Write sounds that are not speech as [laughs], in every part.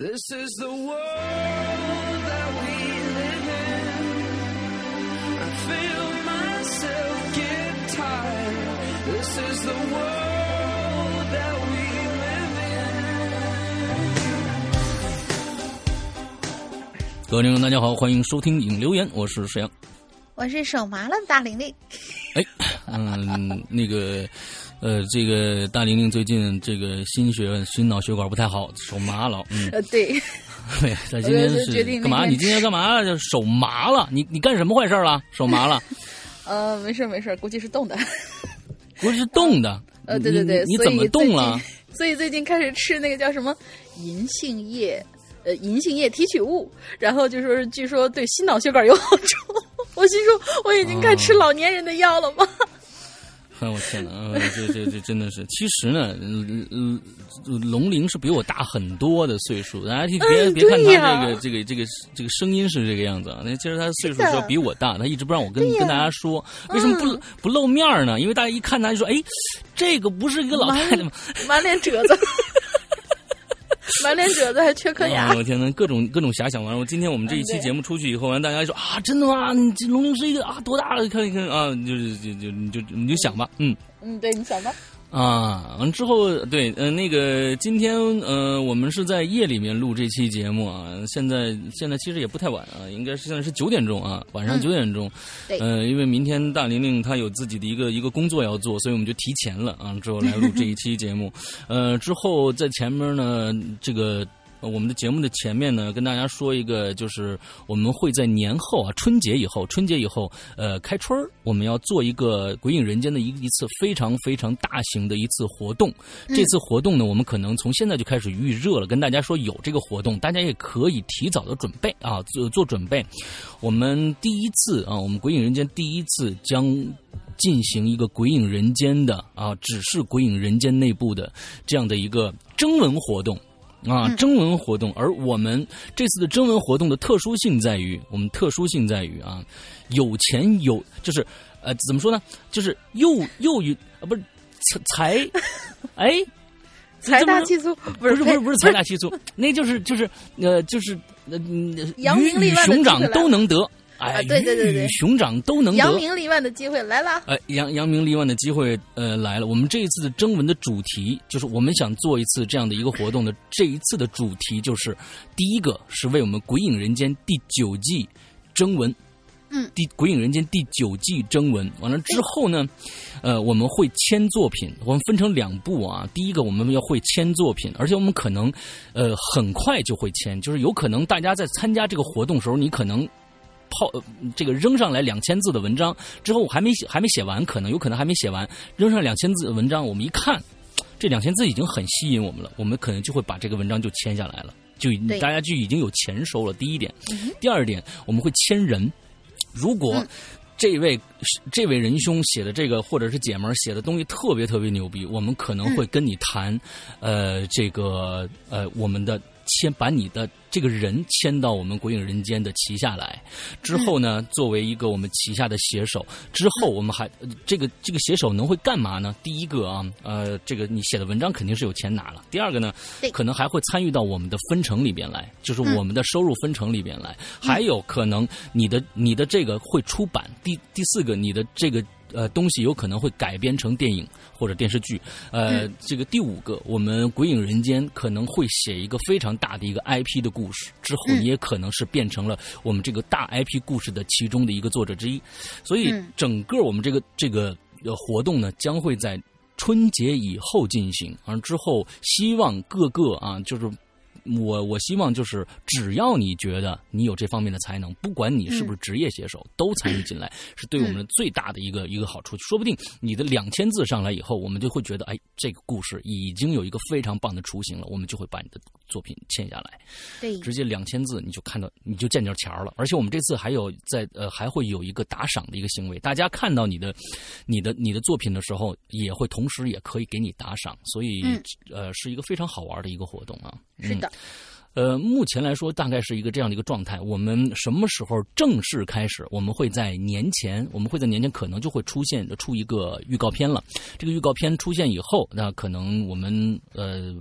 This is the world that we live in. I feel myself get tired. This is the world that we live in. 各位听众，大家好，欢迎收听影留言，我是沈阳。我是手麻了的大玲玲，哎，嗯，那个，呃，这个大玲玲最近这个心血、心脑血管不太好，手麻了。嗯，呃，对，[laughs] 对，他今天是干嘛？你今天干嘛？就手麻了？你你干什么坏事了？手麻了？[laughs] 呃，没事没事，估计是冻的。[laughs] 估计是冻的。呃，对对对，你你怎么冻了？所以最近开始吃那个叫什么银杏叶，呃，银杏叶提取物，然后就说是据说对心脑血管有好处。我心说，我已经该吃老年人的药了吗？[laughs] 哎，我天哪！呃这这这真的是，其实呢，嗯嗯，龙鳞是比我大很多的岁数。大家别别嗯别看他这个这个这个这个声音是这个样子啊，那其实他岁数是要比我大，他一直不让我跟跟大家说，为什么不嗯不露面呢？因为大家一看他就说，哎，这个不是一个老太太吗？满脸褶子，[laughs] [laughs] 满脸褶子还缺颗牙啊！我天呐，各种各种遐想完了。我今天我们这一期节目出去以后，完大家就说啊，真的吗？你这龙陵是一个啊，多大了？看一看啊，就是就就你就你就想吧，嗯。嗯，对，你想吧。啊，完之后，对，呃，那个今天，呃，我们是在夜里面录这期节目啊。现在现在其实也不太晚啊，应该是现在是九点钟啊，晚上嗯九点钟。对呃，因为明天大玲玲她有自己的一个一个工作要做，所以我们就提前了啊，之后来录这一期节目。[laughs] 呃，之后在前面呢，这个。呃我们的节目的前面呢，跟大家说一个，就是我们会在年后啊，春节以后，春节以后，呃，开春儿，我们要做一个《鬼影人间》的一一次非常非常大型的一次活动。这次活动呢，我们可能从现在就开始预热了，跟大家说有这个活动，大家也可以提早的准备啊，做做准备。我们第一次啊，我们《鬼影人间》第一次将。进行一个《鬼影人间》的啊，只是《鬼影人间》内部的这样的一个征文活动，啊，征文活动，而我们这次的征文活动的特殊性在于，我们特殊性在于啊，有钱有就是呃怎么说呢，就是又又与啊不是财财，[laughs] 哎，财大气粗，不不是不是不是财大气粗，那就是就是呃就是呃嗯扬名鱼与立万熊掌都能得，哎啊，对对对对熊掌都能，扬名立万的机会来了。哎，扬扬名立万的机会呃来了。我们这一次的征文的主题就是我们想做一次这样的一个活动的。这一次的主题就是第一个是为我们《鬼影人间》第九季征文，嗯，第《鬼影人间》第九季征文完了之后呢，呃，我们会签作品，我们分成两步啊。第一个我们要会签作品，而且我们可能呃很快就会签，就是有可能大家在参加这个活动时候，你可能。抛呃这个扔上来两千字的文章之后，我还没写还没写完，可能有可能还没写完，扔上两千字的文章，我们一看，这两千字已经很吸引我们了，我们可能就会把这个文章就签下来了，就已大家就已经有钱收了。第一点，第二点，我们会签人，如果。嗯这位这位仁兄写的这个，或者是姐们儿写的东西特别特别牛逼，我们可能会跟你谈，呃，这个呃，我们的签把你的这个人签到我们鬼影人间的旗下来，之后呢，作为一个我们旗下的写手，之后我们还、呃这个这个写手能会干嘛呢？第一个啊，呃，这个你写的文章肯定是有钱拿了。第二个呢对，可能还会参与到我们的分成里边来，就是我们的收入分成里边来，还有可能你的你的这个会出版。第第四个，你的这个。呃，东西有可能会改编成电影或者电视剧。呃，这个第五个，我们《鬼影人间》可能会写一个非常大的一个 IP 的故事，之后嗯你也可能是变成了我们这个大 IP 故事的其中的一个作者之一。所以嗯整个我们这个这个呃活动呢，将会在春节以后进行，而之后希望各个啊，就是。我我希望就是，只要你觉得你有这方面的才能，不管你是不是职业写手，都参与进来，是对我们最大的一个一个好处。说不定你的两千字上来以后，我们就会觉得，哎，这个故事已经有一个非常棒的雏形了，我们就会把你的作品签下来。对，直接两千字你就看到你就见着钱儿了。而且我们这次还有在呃还会有一个打赏的一个行为，大家看到你的你的你的作品的时候，也会同时也可以给你打赏，所以、嗯呃是一个非常好玩的一个活动啊。是的，呃，目前来说大概是一个这样的一个状态。我们什么时候正式开始？我们会在年前，我们会在年前可能就会出现出一个预告片了。这个预告片出现以后，那可能我们呃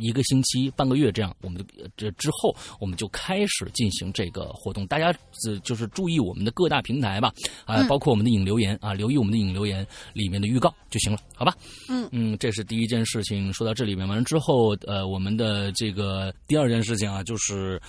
一个星期、半个月这样，我们这之后我们就开始进行这个活动。大家呃就是注意我们的各大平台吧，啊，包括我们的引留言啊，留意我们的引留言里面的预告就行了，好吧？嗯嗯，这是第一件事情。说到这里面完了之后，呃，我们的这个第二件事情啊，就是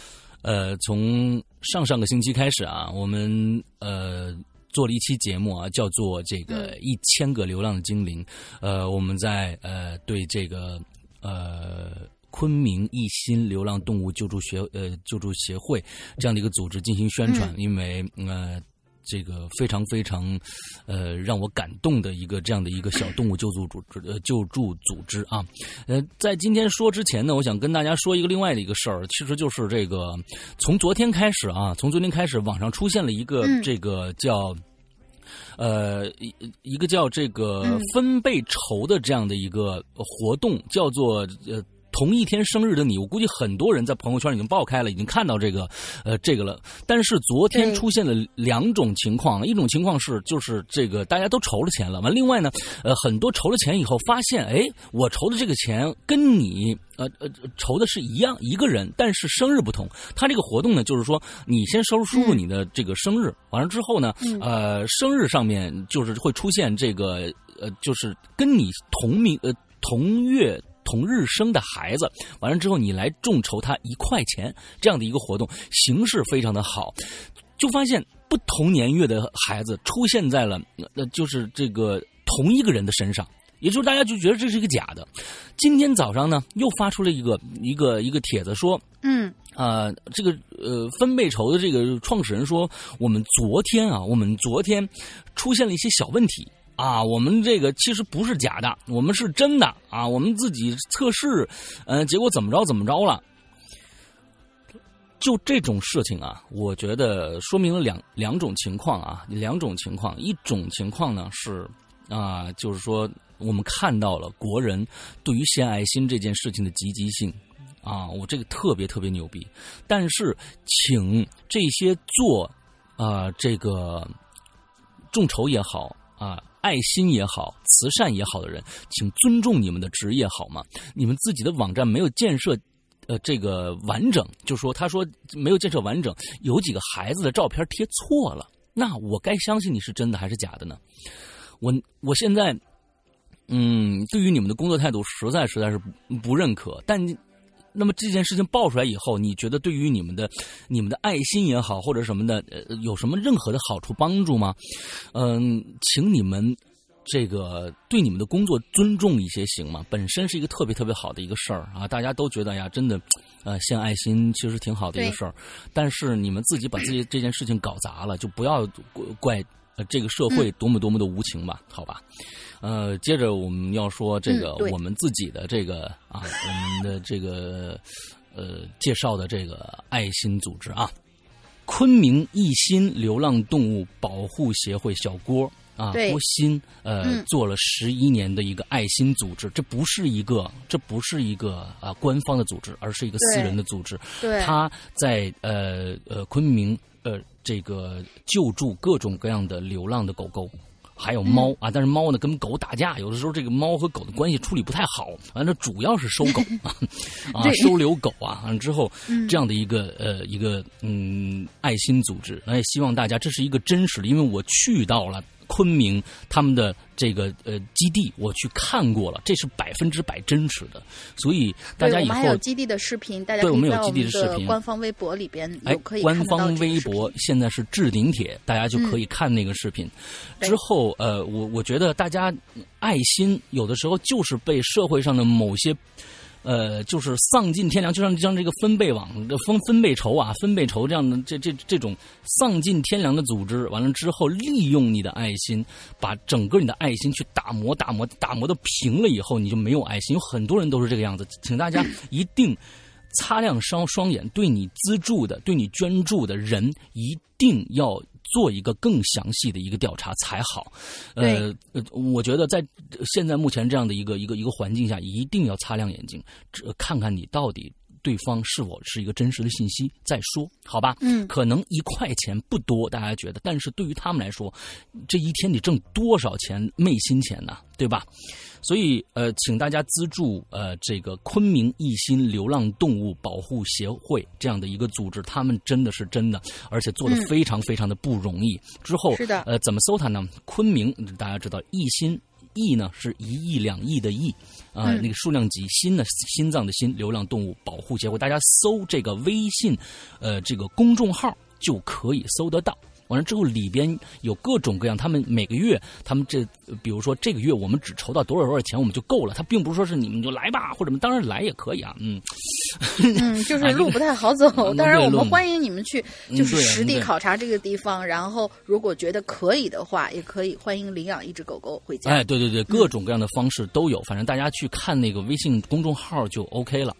呃，从上上个星期开始啊，我们呃做了一期节目啊，叫做这个一千个流浪的精灵。呃，我们在呃对这个呃。昆明一心流浪动物救助学呃救助协会这样的一个组织进行宣传，因为呃这个非常非常呃让我感动的一个这样的一个小动物救助组织呃救助组织啊，呃在今天说之前呢，我想跟大家说一个另外的一个事儿，其实就是这个从昨天开始啊，从昨天开始网上出现了一个这个叫。呃，一一个叫这个分贝筹的这样的一个活动，叫做呃。同一天生日的你，我估计很多人在朋友圈已经爆开了，已经看到这个，呃，这个了。但是昨天出现了两种情况，一种情况是就是这个大家都筹了钱了，完另外呢，呃，很多筹了钱以后发现，哎，我筹的这个钱跟你呃呃筹的是一样一个人，但是生日不同。他这个活动呢，就是说你先输入输入你的这个生日，完了之后呢，呃，生日上面就是会出现这个呃，就是跟你同名呃同月。同日生的孩子，完了之后你来众筹他一块钱，这样的一个活动形式非常的好，就发现不同年月的孩子出现在了，呃，就是这个同一个人的身上，也就是大家就觉得这是一个假的。今天早上呢，又发出了一个一个一个帖子说，嗯啊，这个呃分贝筹的这个创始人说，我们昨天啊，我们昨天出现了一些小问题。啊，我们这个其实不是假的，我们是真的啊！我们自己测试，嗯，结果怎么着怎么着了？就这种事情啊，我觉得说明了两两种情况啊，两种情况。一种情况呢是啊，就是说我们看到了国人对于献爱心这件事情的积极性啊，我这个特别特别牛逼。但是，请这些做啊这个众筹也好啊。爱心也好，慈善也好的人，请尊重你们的职业好吗？你们自己的网站没有建设，呃，这个完整，就说他说没有建设完整，有几个孩子的照片贴错了，那我该相信你是真的还是假的呢？我我现在，嗯，对于你们的工作态度，实在实在是不认可，但。那么这件事情爆出来以后，你觉得对于你们的、你们的爱心也好，或者什么的，呃，有什么任何的好处帮助吗？嗯，请你们这个对你们的工作尊重一些行吗？本身是一个特别特别好的一个事儿啊，大家都觉得呀，真的，呃，献爱心其实挺好的一个事儿。但是你们自己把自己这件事情搞砸了，就不要怪这个社会多么多么的无情吧？好吧。呃，接着我们要说这个我们自己的这个啊，我们的这个呃介绍的这个爱心组织啊，昆明一心流浪动物保护协会小郭啊，郭鑫呃做了十一年的一个爱心组织，这不是一个这不是一个啊官方的组织，而是一个私人的组织。对，他在呃呃昆明呃这个救助各种各样的流浪的狗狗。还有猫啊，但是猫呢跟狗打架，有的时候这个猫和狗的关系处理不太好。完了，主要是收狗 [laughs] 啊，啊，收留狗啊。完了之后，这样的一个呃一个嗯爱心组织，那也希望大家这是一个真实的，因为我去到了。昆明他们的这个呃基地，我去看过了，这是百分之百真实的。所以大家以后还有基地的视频，大家对我们有基地的视频，官方微博里边哎，可以官方微博现在是置顶帖，大家就可以看那个视频。之后呃，我我觉得大家爱心有的时候就是被社会上的某些。呃，就是丧尽天良，就像像这个分贝网的、分分贝筹啊、分贝筹这样的这这这种丧尽天良的组织，完了之后利用你的爱心，把整个你的爱心去打磨、打磨、打磨的平了以后，你就没有爱心。有很多人都是这个样子，请大家一定擦亮双双眼，对你资助的、对你捐助的人一定要。做一个更详细的一个调查才好，呃，我觉得在现在目前这样的一个一个一个环境下，一定要擦亮眼睛，看看你到底对方是否是一个真实的信息再说，好吧？嗯可能一块钱不多，大家觉得，但是对于他们来说，这一天你挣多少钱昧心钱呢？对吧？所以呃，请大家资助呃这个昆明一心流浪动物保护协会这样的一个组织，他们真的是真的，而且做的嗯非常非常的不容易。之后是的呃，怎么搜它呢？昆明大家知道一心。亿呢是一亿两亿的亿啊、嗯那个数量级。心呢，心脏的心，流浪动物保护协会，大家搜这个微信，呃，这个公众号就可以搜得到。完了之后，里边有各种各样，他们每个月，他们这，呃比如说这个月我们只筹到多少多少钱，我们就够了。他并不是说是你们就来吧，或者当然来也可以啊，嗯，嗯，就是路不太好走，嗯 [laughs] 当然我们欢迎你们去，嗯就是实地考察这个地方，然后如果觉得可以的话，也可以欢迎领养一只狗狗回家。哎，对对对，各种各样的方式都有，反正大家去看那个微信公众号就 OK 了。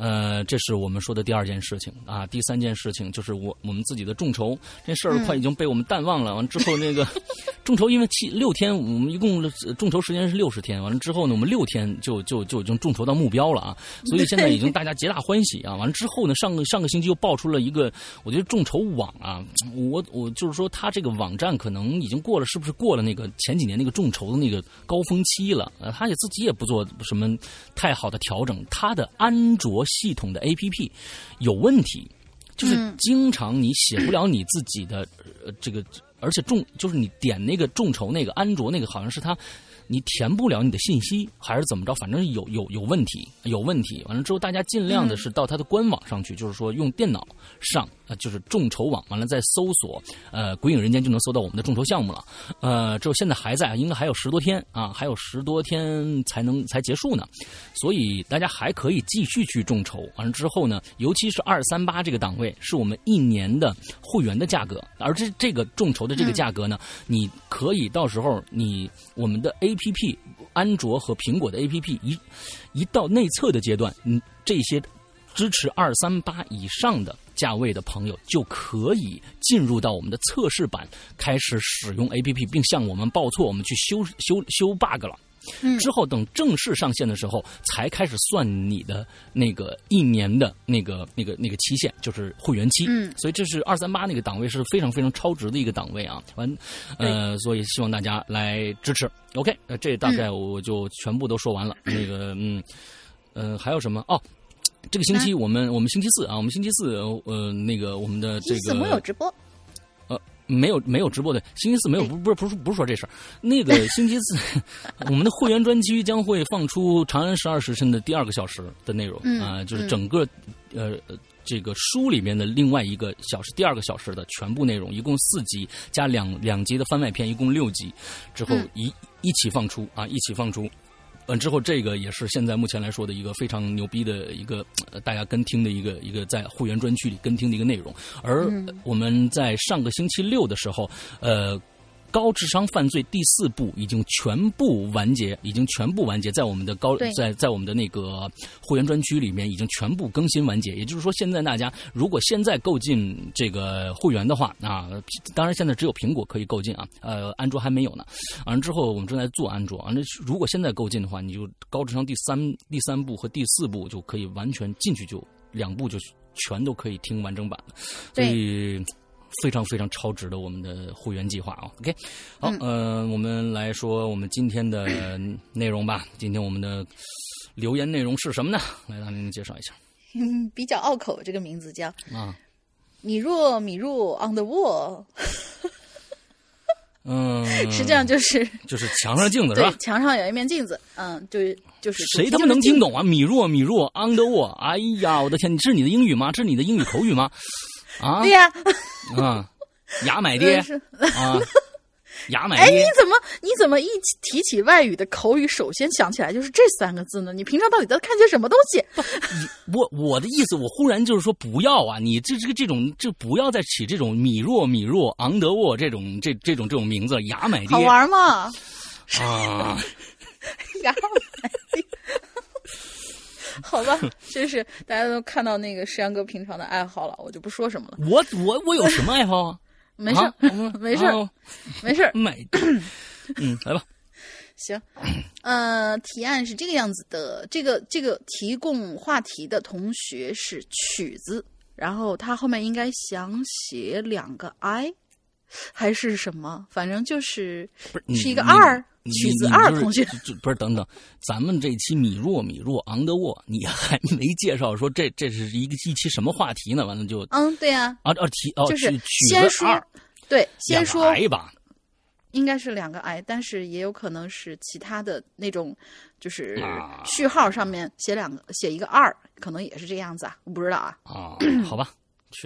呃，这是我们说的第二件事情啊。第三件事情就是我我们自己的众筹这事儿快已经被我们淡忘了。完之后那个 [laughs] 众筹，因为七六天，我们一共呃众筹时间是六十天，完了之后呢，我们六天就就就已经众筹到目标了啊。所以现在已经大家皆大欢喜啊。完了之后呢，上个上个星期又爆出了一个，我觉得众筹网啊，我我就是说，他这个网站可能已经过了，是不是过了那个前几年那个众筹的那个高峰期了？呃，他也自己也不做什么太好的调整，他的安卓系统的 APP 有问题，就是嗯经常你写不了你自己的呃这个，而且众就是你点那个众筹那个安卓那个好像是它。你填不了你的信息，还是怎么着？反正有有有问题，有问题。完了之后，大家尽量的是到它的官网上去，就是说用电脑上，呃，就是众筹网，完了再搜索，呃，鬼影人间就能搜到我们的众筹项目了。呃，之后现在还在，应该还有十多天啊，还有十多天才能才结束呢，所以大家还可以继续去众筹。完了之后呢，尤其是二三八这个档位，是我们一年的会员的价格，而这这个众筹的这个价格呢，你可以到时候你我们的 A P P，安卓和苹果的 A P P 一一到内测的阶段，嗯，这些支持二三八以上的价位的朋友就可以进入到我们的测试版，开始使用 A P P，并向我们报错，我们去修修修 bug 了。嗯之后等正式上线的时候，才开始算你的那个一年的那个那个那个期限，就是会员期。嗯所以这是二三八那个档位是非常非常超值的一个档位啊。完，呃，所以希望大家来支持。OK，那，这大概我就全部都说完了。那个，嗯，呃，还有什么？哦。这个星期我们我们星期四啊，我们星期四呃那个我们的这一四没有直播，呃没有没有直播的，星期四没有，不不是不是不是说这事儿。那个 [laughs] 星期四，[laughs] 我们的会员专区将会放出《长安十二时辰》的第二个小时的内容啊、嗯就是整个呃这个书里面的另外一个小时，第二个小时的全部内容，一共四集加两两集的番外篇，一共六集，之后嗯一、一起放出啊，一起放出。嗯，之后这个也是现在目前来说的一个非常牛逼的一个呃大家跟听的一个一个在会员专区里跟听的一个内容。而嗯我们在上个星期六的时候，呃。高智商犯罪第四部已经全部完结，已经全部完结，在我们的高在在我们的那个会员专区里面已经全部更新完结。也就是说，现在大家如果现在购进这个会员的话啊，当然现在只有苹果可以购进啊，呃，安卓还没有呢。完了之后，我们正在做安卓。完了，如果现在购进的话，你就高智商第三第三部和第四部就可以完全进去就两部就全都可以听完整版了。所以非常非常超值的我们的会员计划啊。OK，好，呃，我们来说我们今天的内容吧。今天我们的留言内容是什么呢？来，让您介绍一下嗯，[laughs] 比较拗口，这个名字叫啊。米若米若 on the wall，嗯，[laughs] 实际上就是就是墙上镜子是吧？墙上有一面镜子，嗯，就是就是谁他妈能听懂啊？米若米若 underworld，哎呀，我的天，这是你的英语吗？这是你的英语口语吗？啊对呀、啊，牙买爹啊，牙买哎，你。怎么你怎么一提起外语的口语，首先想起来就是这三个字呢？你平常到底在看些什么东西？我我的意思，我忽然就是说不要啊！你这这个这种就不要再起这种米若米若昂德沃这种这这种这种名字，牙买爹好玩吗？啊！[laughs] 牙买爹。[laughs] 好吧，真是大家都看到那个石阳哥平常的爱好了，我就不说什么了。我我我有什么爱好啊？[laughs] 没事，啊没事，啊没事。买，嗯，来吧。行，呃，提案是这个样子的，这个这个提供话题的同学是曲子，然后他后面应该想写两个 i，还是什么？反正就是不是是一个二你曲子二同学不是等等，咱们这期米若米若昂德沃，你还没介绍说这这是一个一期什么话题呢？完了就嗯，对呀、啊啊题哦，就是先说子二，对，先说癌吧，应该是两个 i，但是也有可能是其他的那种，就是啊序号上面写两个写一个二，可能也是这样子啊，我不知道啊。啊，好吧，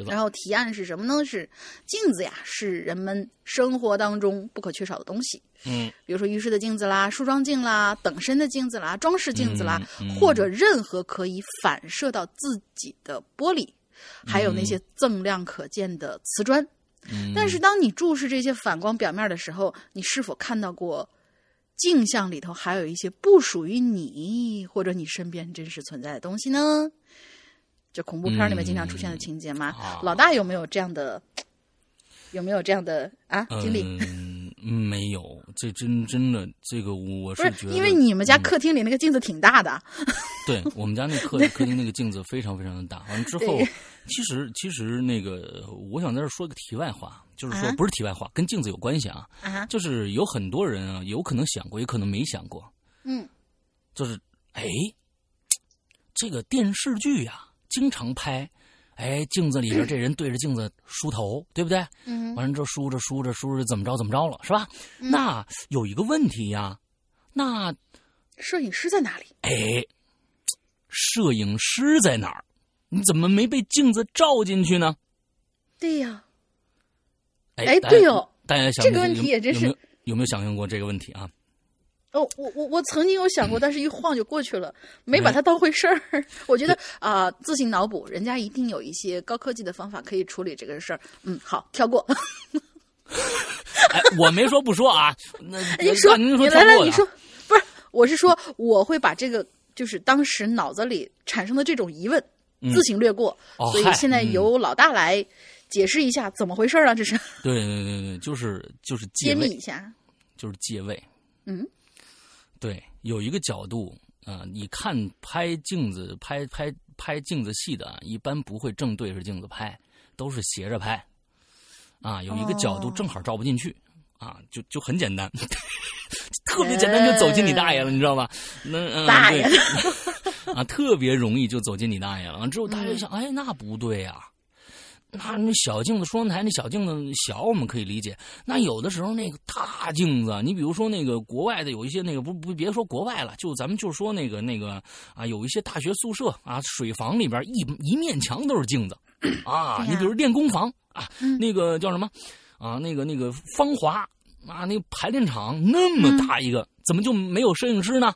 然后提案是什么呢？是镜子呀，是人们生活当中不可缺少的东西。嗯比如说浴室的镜子啦、梳妆镜啦、等身的镜子啦、装饰镜子啦，嗯嗯或者任何可以反射到自己的玻璃，还有那些锃亮可见的瓷砖。嗯，但是当你注视这些反光表面的时候，你是否看到过镜像里头还有一些不属于你或者你身边真实存在的东西呢？就恐怖片里面经常出现的情节嘛。啊老大有没有这样的？有没有这样的啊经历？嗯，没有，这真真的，这个我不是是觉得，因为你们家嗯客厅里那个镜子挺大的，[laughs] 对我们家那客客厅那个镜子非常非常的大。完了之后，[laughs] 其实其实那个，我想在这说个题外话，就是说啊不是题外话，跟镜子有关系啊。啊，就是有很多人啊，有可能想过，也可能没想过，嗯，就是哎，这个电视剧呀、经常拍，哎，镜子里边这人对着镜子梳头，对不对？嗯完了之后梳着梳着梳着怎么着怎么着了，是吧？那有一个问题呀，那摄影师在哪里？哎，摄影师在哪儿？你怎么没被镜子照进去呢？对呀，哎，哎对哦，大家想这个问题也真是有没有有没有想象过这个问题啊？哦，我我我曾经有想嗯过，但是一晃就过去了，没把它当回事儿。[laughs] 我觉得啊、自行脑补，人家一定有一些高科技的方法可以处理这个事儿。嗯，好，跳过。哎，我没说不说啊，[laughs] 那你说，您说你来来，你说，不是，我是说，我会把这个就是当时脑子里产生的这种疑问自行略过，所以现在嗯由老大来解释一下怎么回事儿啊？这是对对对对，就是就是揭秘一，下。就是借位。嗯，对，有一个角度啊、你看拍镜子拍拍拍镜子戏的啊，一般不会正对着镜子拍，都是斜着拍。啊，有一个角度哦正好照不进去，啊，就就很简单，[laughs] 特别简单就走进你大爷了，你知道吧？那、嗯、大爷对 [laughs] 啊，特别容易就走进你大爷了。完之后大家就想，哎，那不对呀、那那小镜子，梳妆台那小镜子小，我们可以理解。那有的时候那个大镜子，你比如说那个国外的有一些那个不不别说国外了，就咱们就说那个那个啊，有一些大学宿舍啊，水房里边一一面墙都是镜子 [clears throat] 啊。你比如练功房啊，嗯那个叫什么啊，那个那个芳华啊，那个排练场那么大一个，怎么就没有摄影师呢？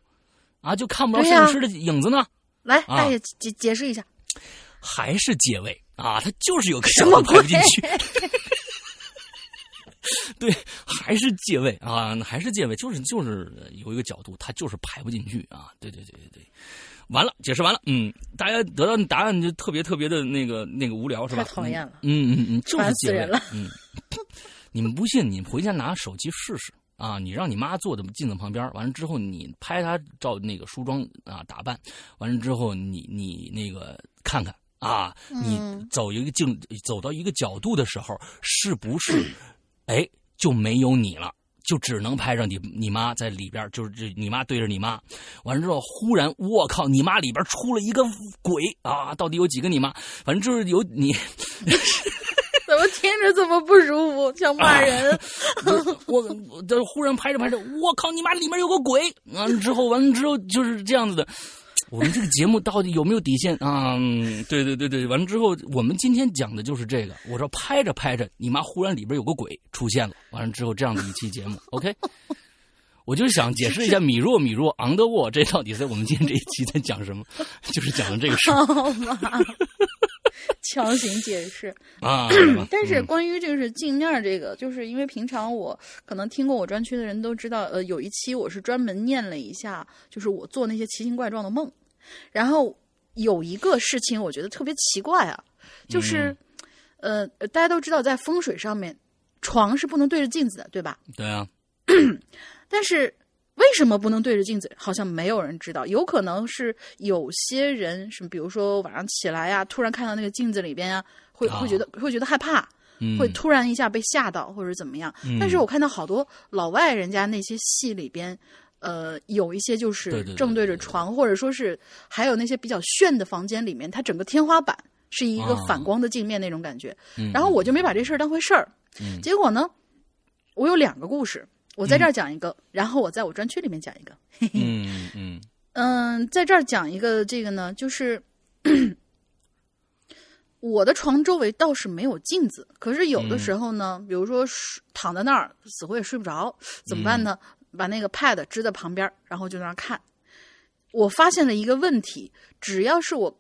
啊，就看不着摄影师的影子呢？来，啊大爷解解释一下。还是借位啊，他就是有个什么角度排不进去。[laughs] 对，还是借位啊，还是借位，就是就是有一个角度，他就是排不进去啊。对对对对对，完了，解释完了，嗯，大家得到答案就特别特别的那个那个无聊是吧？太讨厌了嗯嗯嗯，就是借位人了。嗯，你们不信，你回家拿手机试试啊！你让你妈坐在镜子旁边，完了之后你拍她照那个梳妆啊打扮，完了之后你你那个看看啊，你嗯走一个镜走到一个角度的时候，是不是哎就没有你了？就只能拍上你你妈在里边，就是这你妈对着你妈，完了之后忽然我靠，你妈里边出了一个鬼啊！到底有几个你妈？反正就是有你。[laughs] 怎么听着这么不舒服，想骂人？我我这忽然拍着拍着，我靠你妈，里面有个鬼！完了之后，完了之后就是这样子的。我们这个节目到底有没有底线啊？对对对对，完了之后，我们今天讲的就是这个。我说拍着拍着，你妈忽然里边有个鬼出现了，完了之后这样的一期节目，OK。我就想解释一下米若米若昂德沃，这到底在我们今天这一期在讲什么？就是讲的这个事儿 [laughs] 好嘛，[laughs] 强行解释。啊。[clears throat] 但是嗯关于就是镜面这个，就是因为平常我可能听过我专区的人都知道，呃，有一期我是专门念了一下，就是我做那些奇形怪状的梦，然后有一个事情我觉得特别奇怪啊，就是，呃，大家都知道在风水上面，床是不能对着镜子的，对吧？对啊，[clears throat] 但是为什么不能对着镜子？好像没有人知道，有可能是有些人什么，比如说晚上起来呀、突然看到那个镜子里边呀、会啊会觉得会觉得害怕，嗯，会突然一下被吓到或者怎么样。但是我看到好多老外人家那些戏里边，呃，有一些就是正对着床，或者说是还有那些比较炫的房间里面，它整个天花板是一个啊反光的镜面那种感觉。嗯然后我就没把这事儿当回事儿。嗯结果呢，我有两个故事，我在这儿讲一个，然后我在我专区里面讲一个。嗯嗯嗯，在这儿讲一个这个呢，就是 [clears throat] 我的床周围倒是没有镜子，可是有的时候呢，比如说睡躺在那儿死活也睡不着，怎么办呢？把那个 pad 支在旁边，然后就在那儿看。我发现了一个问题，只要是我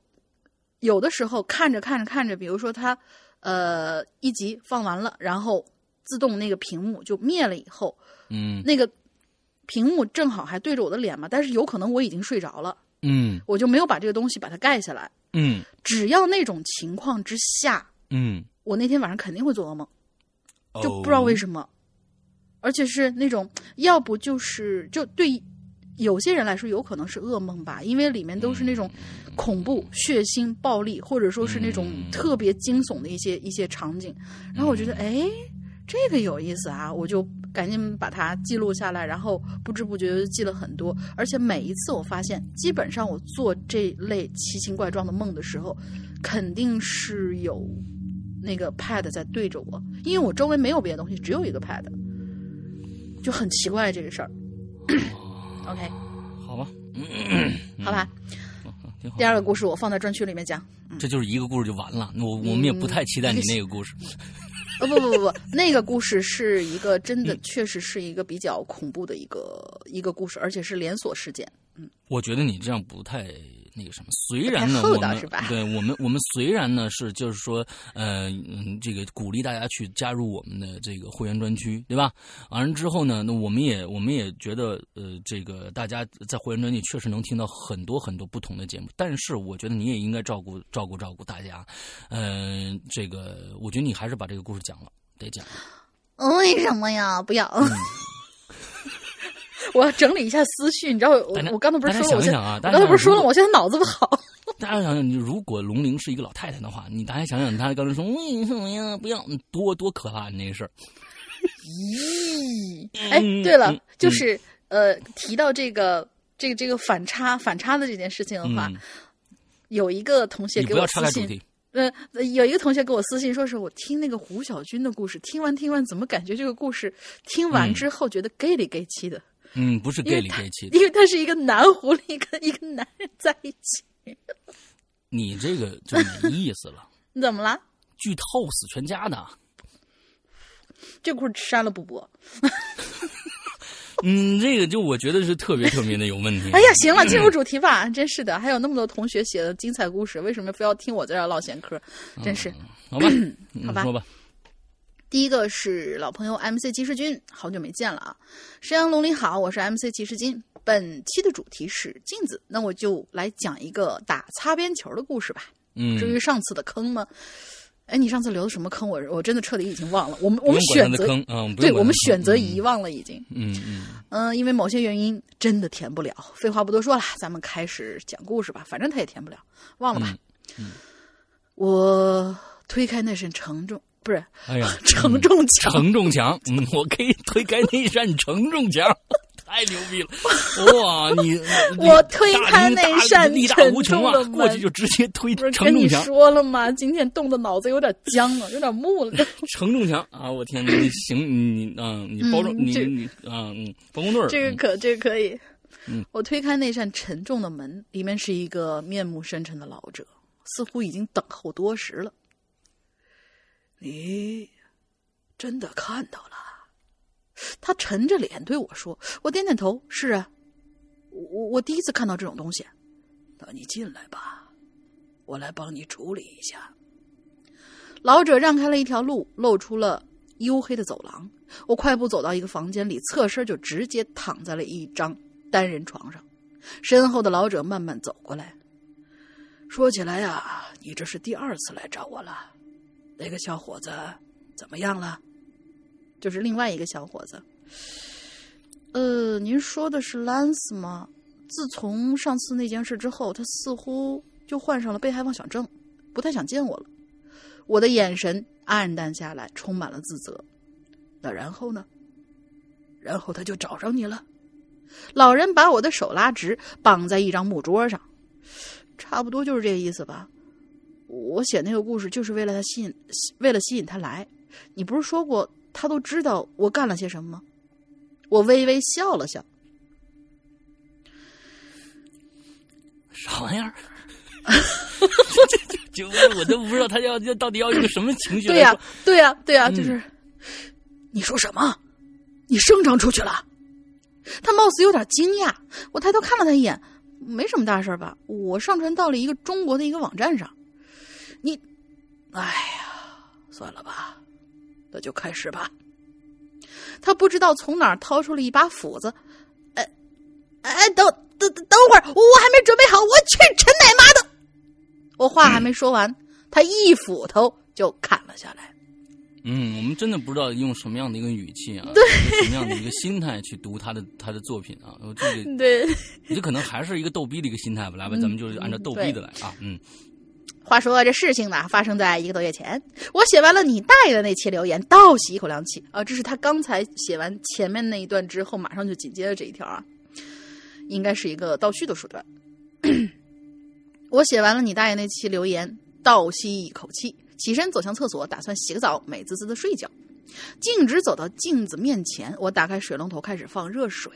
有的时候看着看着看着，比如说它呃一集放完了，然后自动那个屏幕就灭了以后，嗯。那个屏幕正好还对着我的脸嘛，但是有可能我已经睡着了，嗯。我就没有把这个东西把它盖下来。嗯。只要那种情况之下，嗯，我那天晚上肯定会做噩梦，就不知道为什么，而且是那种要不就是就对有些人来说有可能是噩梦吧，因为里面都是那种恐怖、血腥、暴力，或者说是那种嗯。特别惊悚的一些一些场景。然后我觉得，哎，这个有意思啊，我就赶紧把它记录下来，然后不知不觉就记了很多。而且每一次我发现，基本上我做这类奇形怪状的梦的时候，肯定是有那个 pad 在对着我，因为我周围没有别的东西，只有一个 pad，就很奇怪这个事儿。[coughs] OK，[coughs] 好吧，好吧。第二个故事我放在专区里面讲。这就是一个故事就完了，我我们也不太期待你那个故事。呃不不不不，那个故事是一个真的，确实是一个比较恐怖的一个一个故事，而且是连锁事件。嗯我觉得你这样不太那个什么。虽然呢，我们对我们我们虽然呢是就是说呃嗯这个鼓励大家去加入我们的这个会员专区，对吧？完了之后呢，那我们也我们也觉得呃这个大家在会员专区确实能听到很多很多不同的节目，但是我觉得你也应该照顾照顾照顾大家。嗯、这个我觉得你还是把这个故事讲了，得讲。[laughs] 为什么呀？不要。[laughs] [laughs] [laughs] 我要整理一下思绪，你知道我我刚才不是说了，想一想啊我刚才不是说了，我现在脑子不好。[laughs] 大家想想，你如果龙玲是一个老太太的话，你大家想想，她刚才说为什么呀？不要，多多可怕！你那个事儿，哎，对了嗯，就是呃，提到这个这个这个反差反差的这件事情的话，嗯，有一个同学给我私信。呃，有一个同学给我私信说，是我听那个胡小军的故事，听完听完，怎么感觉这个故事听完嗯之后觉得 gay 里 gay 气的？嗯，不是 gay 里 gay 气的，因为他是一个男狐狸跟一个男人在一起，[laughs] 你这个就没意思了，[laughs] 你怎么了？剧透死全家呢。[laughs] 这故事删了不播。嗯，这个就我觉得是特别特别的有问题。哎呀，行了，进入主题吧。真是的，还有那么多同学写的精彩故事，为什么非要听我在这唠闲嗑？真是。好吧，[clears throat] 好吧嗯说吧。第一个是老朋友 MC 骑士君，好久没见了啊！山羊龙你好，我是 MC 骑士君。本期的主题是镜子，那我就来讲一个打擦边球的故事吧。嗯，至于上次的坑吗？哎，你上次留的什么坑？我我真的彻底已经忘了。我们我们选择对我们选择遗忘了已经。嗯嗯嗯，因为某些原因真的填不了。废话不多说了，咱们开始讲故事吧。反正他也填不了，忘了吧。嗯我推开那扇沉重，不是哎呀，[laughs] 承重墙，承重墙，嗯，我可以推开那扇承重墙，[laughs] 太牛逼了！[laughs] 哇，你你我推开那扇力大无穷啊重的，过去就直接推承重墙，说了吗？今天冻的脑子有点僵了，有点木了。承重墙啊！我天哪，你行，你你啊，你包装你你啊，嗯，包工队这个可这个可以。嗯我推开那扇沉重的门，里面是一个面目深沉的老者，似乎已经等候多时了。你真的看到了？他沉着脸对我说。我点点头，是啊，我我第一次看到这种东西。那你进来吧，我来帮你处理一下。老者让开了一条路，露出了黝黑的走廊。我快步走到一个房间里，侧身就直接躺在了一张单人床上。身后的老者慢慢走过来，说起来呀，你这是第二次来找我了。那个小伙子怎么样了？就是另外一个小伙子。呃，您说的是兰斯吗？自从上次那件事之后，他似乎就患上了被害妄想症，不太想见我了。我的眼神暗淡下来，充满了自责。那然后呢？然后他就找上你了。老人把我的手拉直，绑在一张木桌上，差不多就是这个意思吧。我写那个故事就是为了他吸引，为了吸引他来。你不是说过他都知道我干了些什么吗？我微微笑了笑。啥玩意儿？[laughs] 就我都不知道他要要到底要一个什么情绪来对呀、说。对呀、对呀、嗯就是、你说什么？你声张出去了？他貌似有点惊讶。我抬头看了他一眼，没什么大事吧？我上传到了一个中国的一个网站上。你，哎呀，算了吧，那就开始吧。他不知道从哪儿掏出了一把斧子，哎，哎，等等等等会儿，我还没准备好，我去陈奶妈的！我话还没说完，他一斧头就砍了下来。嗯，我们真的不知道用什么样的一个语气啊，用什么样的一个心态去读他的他的作品啊。我这个对，这可能还是一个逗逼的一个心态吧。来吧，咱们就是按照逗逼的来啊。嗯，话说这事情呢，发生在一个多月前。我写完了你大爷的那期留言，倒吸一口凉气啊！这是他刚才写完前面那一段之后，马上就紧接着这一条啊，应该是一个倒叙的手段。[clears throat] 我写完了你大爷那期留言，倒吸一口气，起身走向厕所，打算洗个澡，美滋滋的睡觉。径直走到镜子面前，我打开水龙头，开始放热水。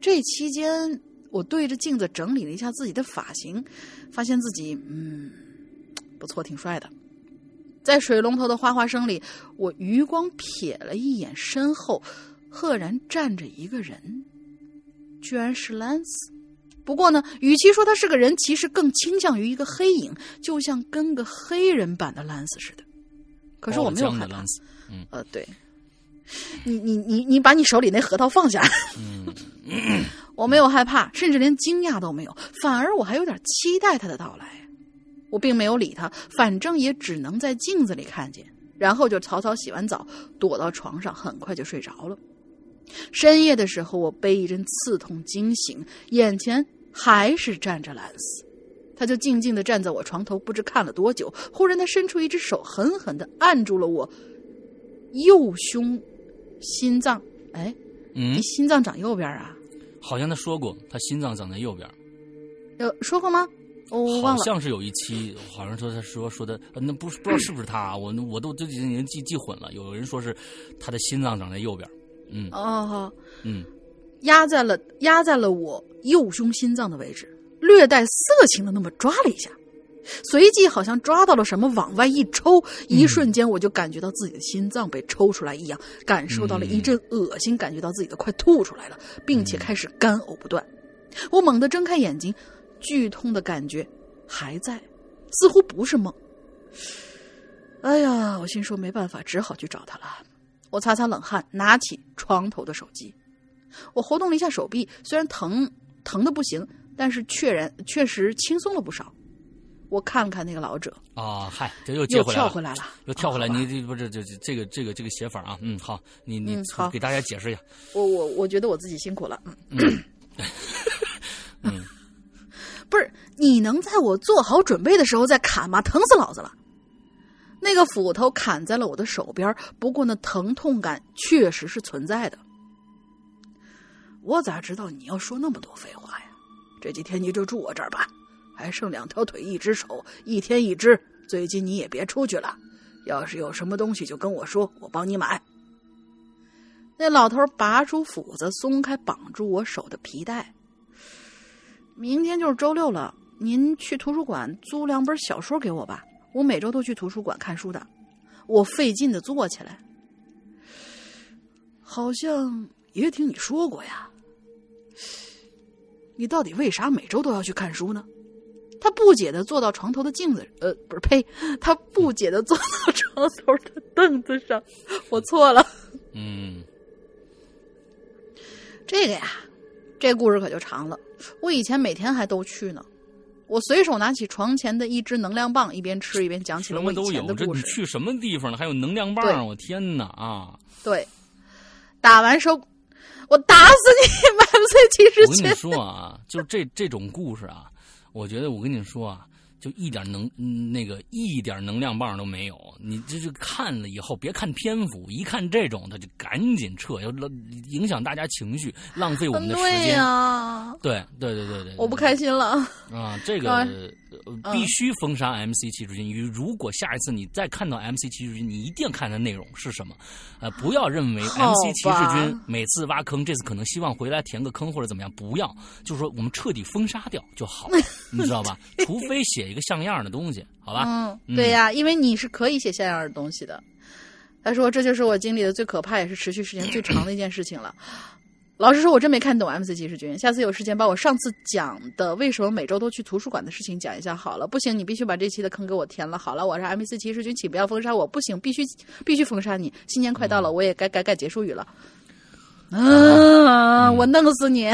这期间，我对着镜子整理了一下自己的发型，发现自己嗯不错，挺帅的。在水龙头的哗哗声里，我余光瞥了一眼身后，赫然站着一个人，居然是兰斯。不过呢，与其说他是个人，其实更倾向于一个黑影，就像跟个黑人版的兰斯似的。可是我没有害怕包了浆的兰，斯，呃，对，你你你你把你手里那核桃放下。嗯，[laughs] 我没有害怕，甚至连惊讶都没有，反而我还有点期待他的到来。我并没有理他，反正也只能在镜子里看见，然后就草草洗完澡，躲到床上，很快就睡着了。深夜的时候，我被一阵刺痛惊醒，眼前还是站着兰斯，他就静静的站在我床头，不知看了多久。忽然，他伸出一只手，狠狠的按住了我右胸心脏。哎，嗯你，心脏长右边啊？好像他说过，他心脏长在右边，有说过吗？我忘了。像是有一期，好像说他说说的，呃那不是不知道是不是他啊，我我都都已经记记混了。有人说是他的心脏长在右边，嗯哦，嗯，压在了压在了我右胸心脏的位置，略带色情的那么抓了一下，随即好像抓到了什么，往外一抽，一瞬间我就感觉到自己的心脏被抽出来一样，感受到了一阵恶心，感觉到自己都快吐出来了，并且开始干呕不断。我猛地睁开眼睛，剧痛的感觉还在，似乎不是梦。哎呀，我心说没办法，只好去找他了。我擦擦冷汗，拿起床头的手机。我活动了一下手臂，虽然疼疼的不行，但是确然确实轻松了不少。我看了看那个老者，啊，嗨，这又接又回来了，跳回来了，又跳回来，啊你这不是这这这个这个这个写法啊？嗯，好，你你嗯好给大家解释一下。我我我觉得我自己辛苦了，嗯，[laughs] 嗯，不是你能在我做好准备的时候再砍吗？疼死老子了！那个斧头砍在了我的手边，不过那疼痛感确实是存在的。我咋知道你要说那么多废话呀？这几天你就住我这儿吧，还剩两条腿一只手，一天一只。最近你也别出去了，要是有什么东西就跟我说，我帮你买。那老头拔出斧子，松开绑住我手的皮带。明天就是周六了，您去图书馆租两本小说给我吧。我每周都去图书馆看书的。我费劲的坐起来，好像也听你说过呀。你到底为啥每周都要去看书呢？他不解的坐到床头的镜子，呃，不是呸，他不解的坐到床头的凳子上。我错了，嗯，这个呀，这故事可就长了。我以前每天还都去呢。我随手拿起床前的一支能量棒，一边吃一边讲起了我以什么都有。这你。去什么地方了？还有能量棒？我天哪啊！对，打完收，我打死你！MC 骑士群我跟你说啊，就是这这种故事啊，我觉得我跟你说啊，就一点能嗯那个一点能量棒都没有。你这就看了以后，别看篇幅，一看这种他就赶紧撤，要影响大家情绪，浪费我们的时对间。呀、对对对对对，我不开心了。啊，这个、必须封杀 MC 七十军。如果下一次你再看到 MC 七十军，你一定要看它内容是什么，呃，不要认为 MC 七十吧军每次挖坑，这次可能希望回来填个坑或者怎么样，不要，就是说我们彻底封杀掉就好了，[laughs] 你知道吧？除非写一个像样的东西，好吧？嗯，对呀、因为你是可以写像样的东西的。他说：“这就是我经历的最可怕，也是持续时间最长的一件事情了。”老实说，我真没看懂 MC 骑士军。下次有时间把我上次讲的为什么每周都去图书馆的事情讲一下好了。不行，你必须把这期的坑给我填了。好了，我是 MC 骑士军，请不要封杀我。不行，必须必须封杀你。新年快到了，我也该改改结束语了。啊！我弄死你！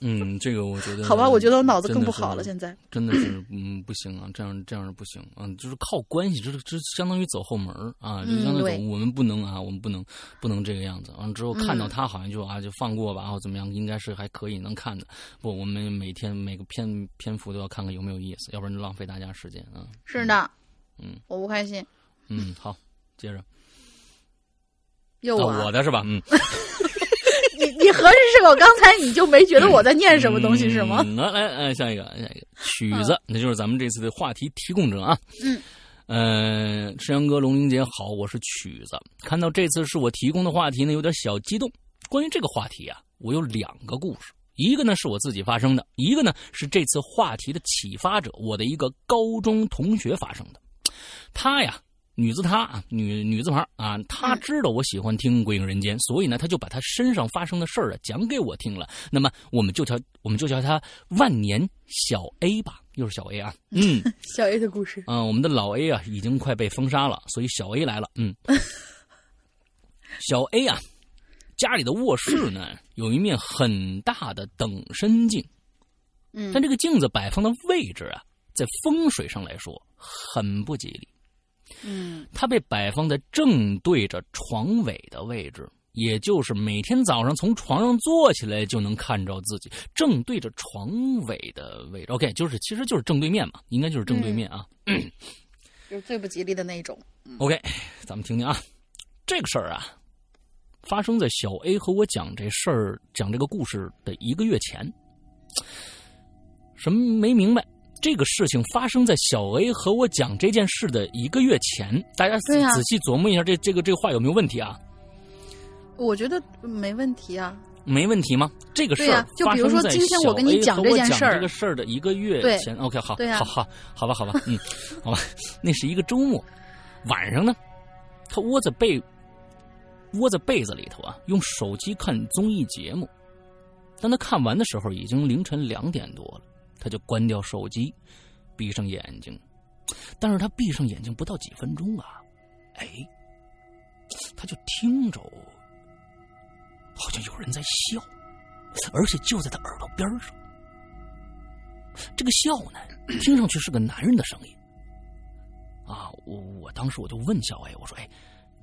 嗯，这个我觉得好吧，我觉得我脑子更不好了。现在，[laughs] 真的是嗯不行啊，这样这样是不行啊，就是靠关系，这是这相当于走后门啊，就嗯相当于我们不能啊，我们不能不能这个样子。完了之后看到嗯他好像就啊就放过吧，然后怎么样，应该是还可以能看的。不，我们每天每个篇篇幅都要看看有没有意思，要不然就浪费大家时间啊。是的，嗯，我不开心。嗯，好，接着又我、啊，我的是吧？嗯，[laughs] 你你合着是我刚才你就没觉得我在念什么东西是吗？嗯来来，呃，下一个，下一个曲子，那就是咱们这次的话题提供者啊。嗯。呃，赤阳哥、龙玲姐好，我是曲子。看到这次是我提供的话题呢，有点小激动。关于这个话题啊，我有两个故事，一个呢是我自己发生的，一个呢是这次话题的启发者，我的一个高中同学发生的。他呀，女字她啊，女女字旁啊，他知道我喜欢听《鬼影人间》，所以呢，他就把他身上发生的事儿啊讲给我听了。那么，我们就叫我们就叫他万年小 A 吧，又是小 A 啊，嗯。[laughs] 小 A 的故事，啊、我们的老 A 啊，已经快被封杀了，所以小 A 来了。嗯，[laughs] 小 A 啊，家里的卧室呢 [coughs] 有一面很大的等身镜，嗯但这个镜子摆放的位置啊，在风水上来说很不吉利。嗯它被摆放在正对着床尾的位置，也就是每天早上从床上坐起来就能看着自己正对着床尾的位置。OK，就是其实就是正对面嘛，应该就是正对面啊。就是最不吉利的那种。OK，咱们听听啊，这个事儿啊，发生在小 A 和我讲这事儿、讲这个故事的一个月前。什么没明白？这个事情发生在小 A 和我讲这件事的一个月前，大家仔细琢磨一下，这这个这个话有没有问题啊？我觉得没问题啊。没问题吗？这个事儿就比如说在今天我跟你讲这件事儿这个事儿的一个月前，OK，好，好好好吧，好吧，嗯，好吧，那是一个周末晚上呢，他窝在被窝在被子里头啊，用手机看综艺节目。当他看完的时候，已经凌晨两点多了，他就关掉手机，闭上眼睛。但是他闭上眼睛不到几分钟啊，哎，他就听着好像有人在笑，而且就在他耳朵边上。这个笑呢，[clears throat] 听上去是个男人的声音。啊，我我当时我就问小 A，我说：“哎，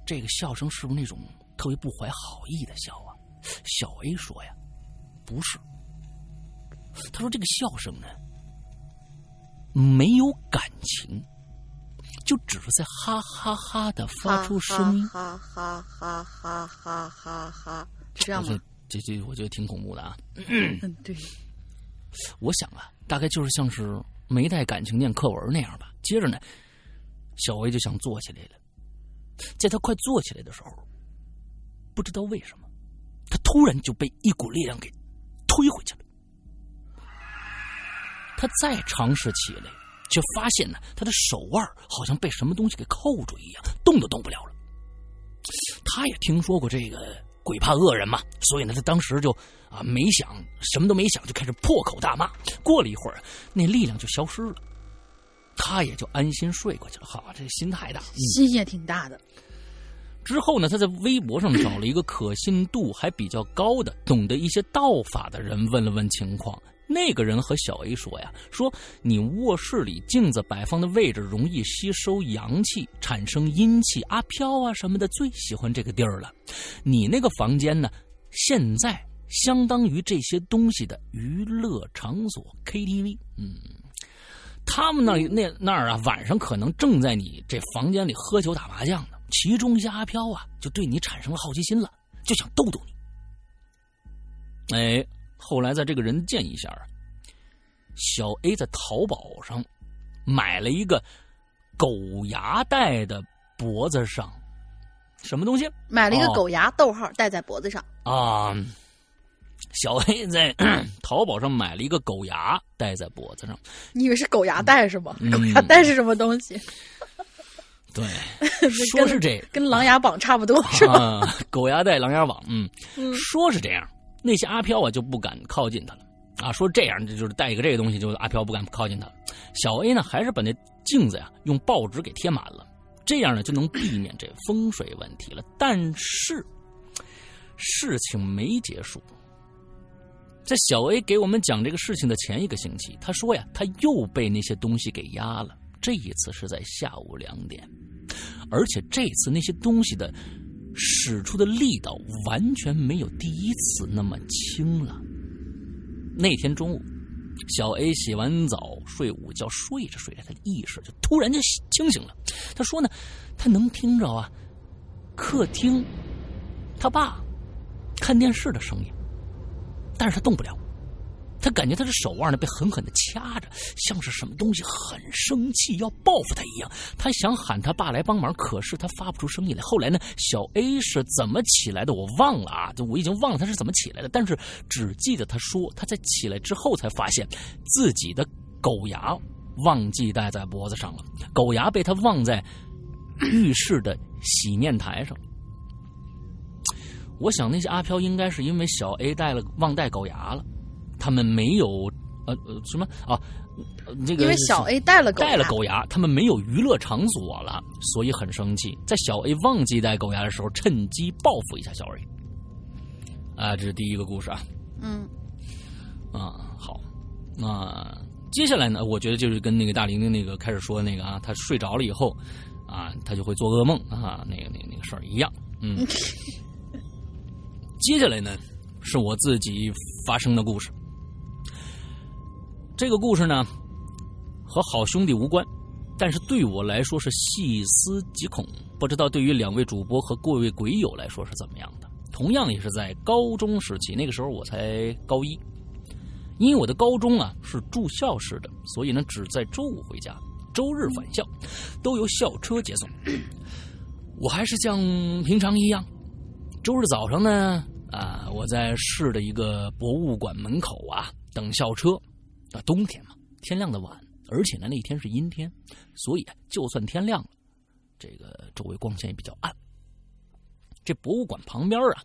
这个笑声是不是那种特别不怀好意的笑啊？”小 A 说：“呀，不是。”他说：“这个笑声呢，没有感情，就只是在哈哈哈的发出声音。哈哈哈哈哈哈哈，是这样吗？这这我觉得挺恐怖的啊。嗯，对。我想啊，大概就是像是没带感情念课文那样吧。接着呢，小薇就想坐起来了，在他快坐起来的时候，不知道为什么，他突然就被一股力量给推回去了。他再尝试起来，却发现呢，他的手腕好像被什么东西给扣住一样，动都动不了了。他也听说过这个鬼怕恶人嘛，所以呢，他当时就啊没想什么都没想，就开始破口大骂。过了一会儿，那力量就消失了，他也就安心睡过去了。好，这心太大。嗯心也挺大的。之后呢，他在微博上找了一个可信度还比较高的、懂得一些道法的人问了问情况。那个人和小 A 说呀：“说你卧室里镜子摆放的位置容易吸收阳气，产生阴气，阿飘啊什么的最喜欢这个地儿了。你那个房间呢，现在相当于这些东西的娱乐场所 KTV。嗯，他们那那那儿啊，晚上可能正在你这房间里喝酒打麻将呢。其中一阿飘啊，就对你产生了好奇心了，就想逗逗你。哎，后来在这个人建议下啊，小 A 在淘宝上买了一个狗牙戴的脖子上，什么东西买了一个哦狗牙逗号戴在脖子上，啊？小 A 在淘宝上买了一个狗牙戴在脖子上，你以为是狗牙带是吗？嗯狗牙带是什么东西？对，[laughs] 说是这跟琅琊榜差不多是吧？啊，狗牙带狼牙网，嗯，说是这样，那些阿飘啊就不敢靠近他了啊。说这样这就是带一个这个东西，就阿飘不敢靠近他。小 A 呢，还是把那镜子呀用报纸给贴满了，这样呢就能避免这风水问题了。但是事情没结束，在小 A 给我们讲这个事情的前一个星期，他说呀，他又被那些东西给压了。这一次是在下午两点。而且这次那些东西的使出的力道完全没有第一次那么轻了。那天中午，小 A 洗完澡睡午觉，睡着睡着，他的意识就突然就清醒了。他说呢，他能听着啊，客厅他爸看电视的声音，但是他动不了。他感觉他的手腕呢被狠狠的掐着，像是什么东西很生气要报复他一样。他想喊他爸来帮忙，可是他发不出声音来。后来呢，小 A 是怎么起来的？我忘了啊，就我已经忘了他是怎么起来的。但是只记得他说他在起来之后才发现自己的狗牙忘记戴在脖子上了，狗牙被他忘在浴室的洗面台上。我想那些阿飘应该是因为小 A 带了忘带狗牙了。他们没有呃呃什么啊，呃这个因为小 A 带了狗带了狗牙，他们没有娱乐场所了，所以很生气。在小 A 忘记带狗牙的时候，趁机报复一下小 A。啊，这是第一个故事啊。嗯，啊，好，那接下来呢？我觉得就是跟那个大玲玲那个开始说的那个啊，她睡着了以后啊，她就会做噩梦啊，那个那个那个事儿一样。嗯，[laughs] 接下来呢，是我自己发生的故事。这个故事呢，和好兄弟无关，但是对我来说是细思极恐。不知道对于两位主播和各位鬼友来说是怎么样的？同样也是在高中时期，那个时候我才高一，因为我的高中啊是住校式的，所以呢只在周五回家，周日返校都由校车接送。[coughs] 我还是像平常一样，周日早上呢，啊，我在市的一个博物馆门口啊等校车。啊，冬天嘛，天亮的晚，而且呢那天是阴天，所以啊就算天亮了，这个周围光线也比较暗。这博物馆旁边啊，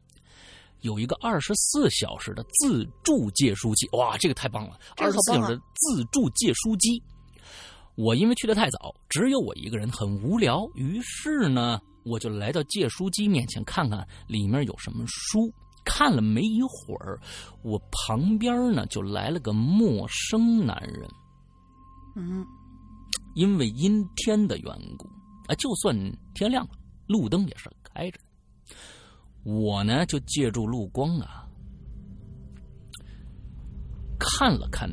有一个二十四小时的自助借书机，哇，这个太棒了！这二十四小时的自助借书机。我因为去的太早，只有我一个人，很无聊，于是呢，我就来到借书机面前看看里面有什么书。看了没一会儿，我旁边呢就来了个陌生男人。嗯，因为阴天的缘故，啊，就算天亮了，路灯也是开着的。我呢就借助路光啊，看了看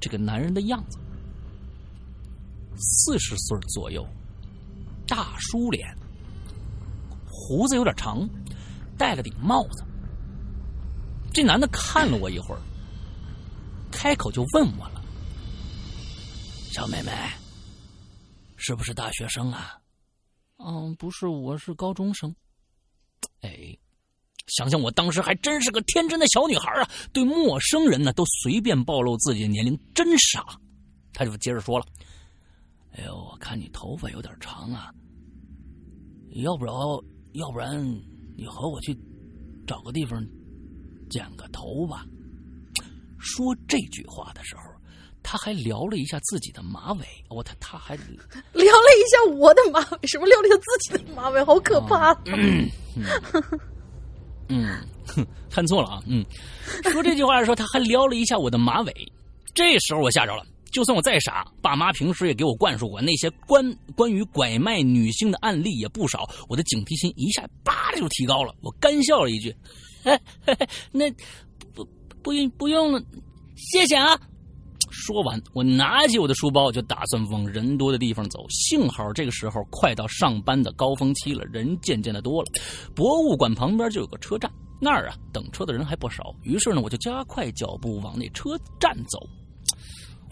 这个男人的样子，四十岁左右，大叔脸，胡子有点长，戴了顶帽子。这男的看了我一会儿，开口就问我了：“小妹妹，是不是大学生啊？”“嗯，不是，我是高中生。”哎，想想我当时还真是个天真的小女孩啊，对陌生人呢都随便暴露自己的年龄，真傻。他就接着说了：“哎呦，我看你头发有点长啊，要不然，要不然你和我去找个地方。”剪个头吧。说这句话的时候，他还撩了一下自己的马尾。我、哦、他他还 [laughs] 撩了一下我的马尾，什么撩了一下自己的马尾，好可怕！哦、嗯，嗯嗯看错了啊。嗯，说这句话的时候，他还撩了一下我的马尾。这时候我吓着了，就算我再傻，爸妈平时也给我灌输过那些关关于拐卖女性的案例也不少，我的警惕心一下叭的就提高了。我干笑了一句：“嘿嘿嘿，[laughs] 那不不用不用了，谢谢啊。”说完，我拿起我的书包就打算往人多的地方走。幸好这个时候快到上班的高峰期了，人渐渐的多了。博物馆旁边就有个车站，那儿啊等车的人还不少。于是呢，我就加快脚步往那车站走。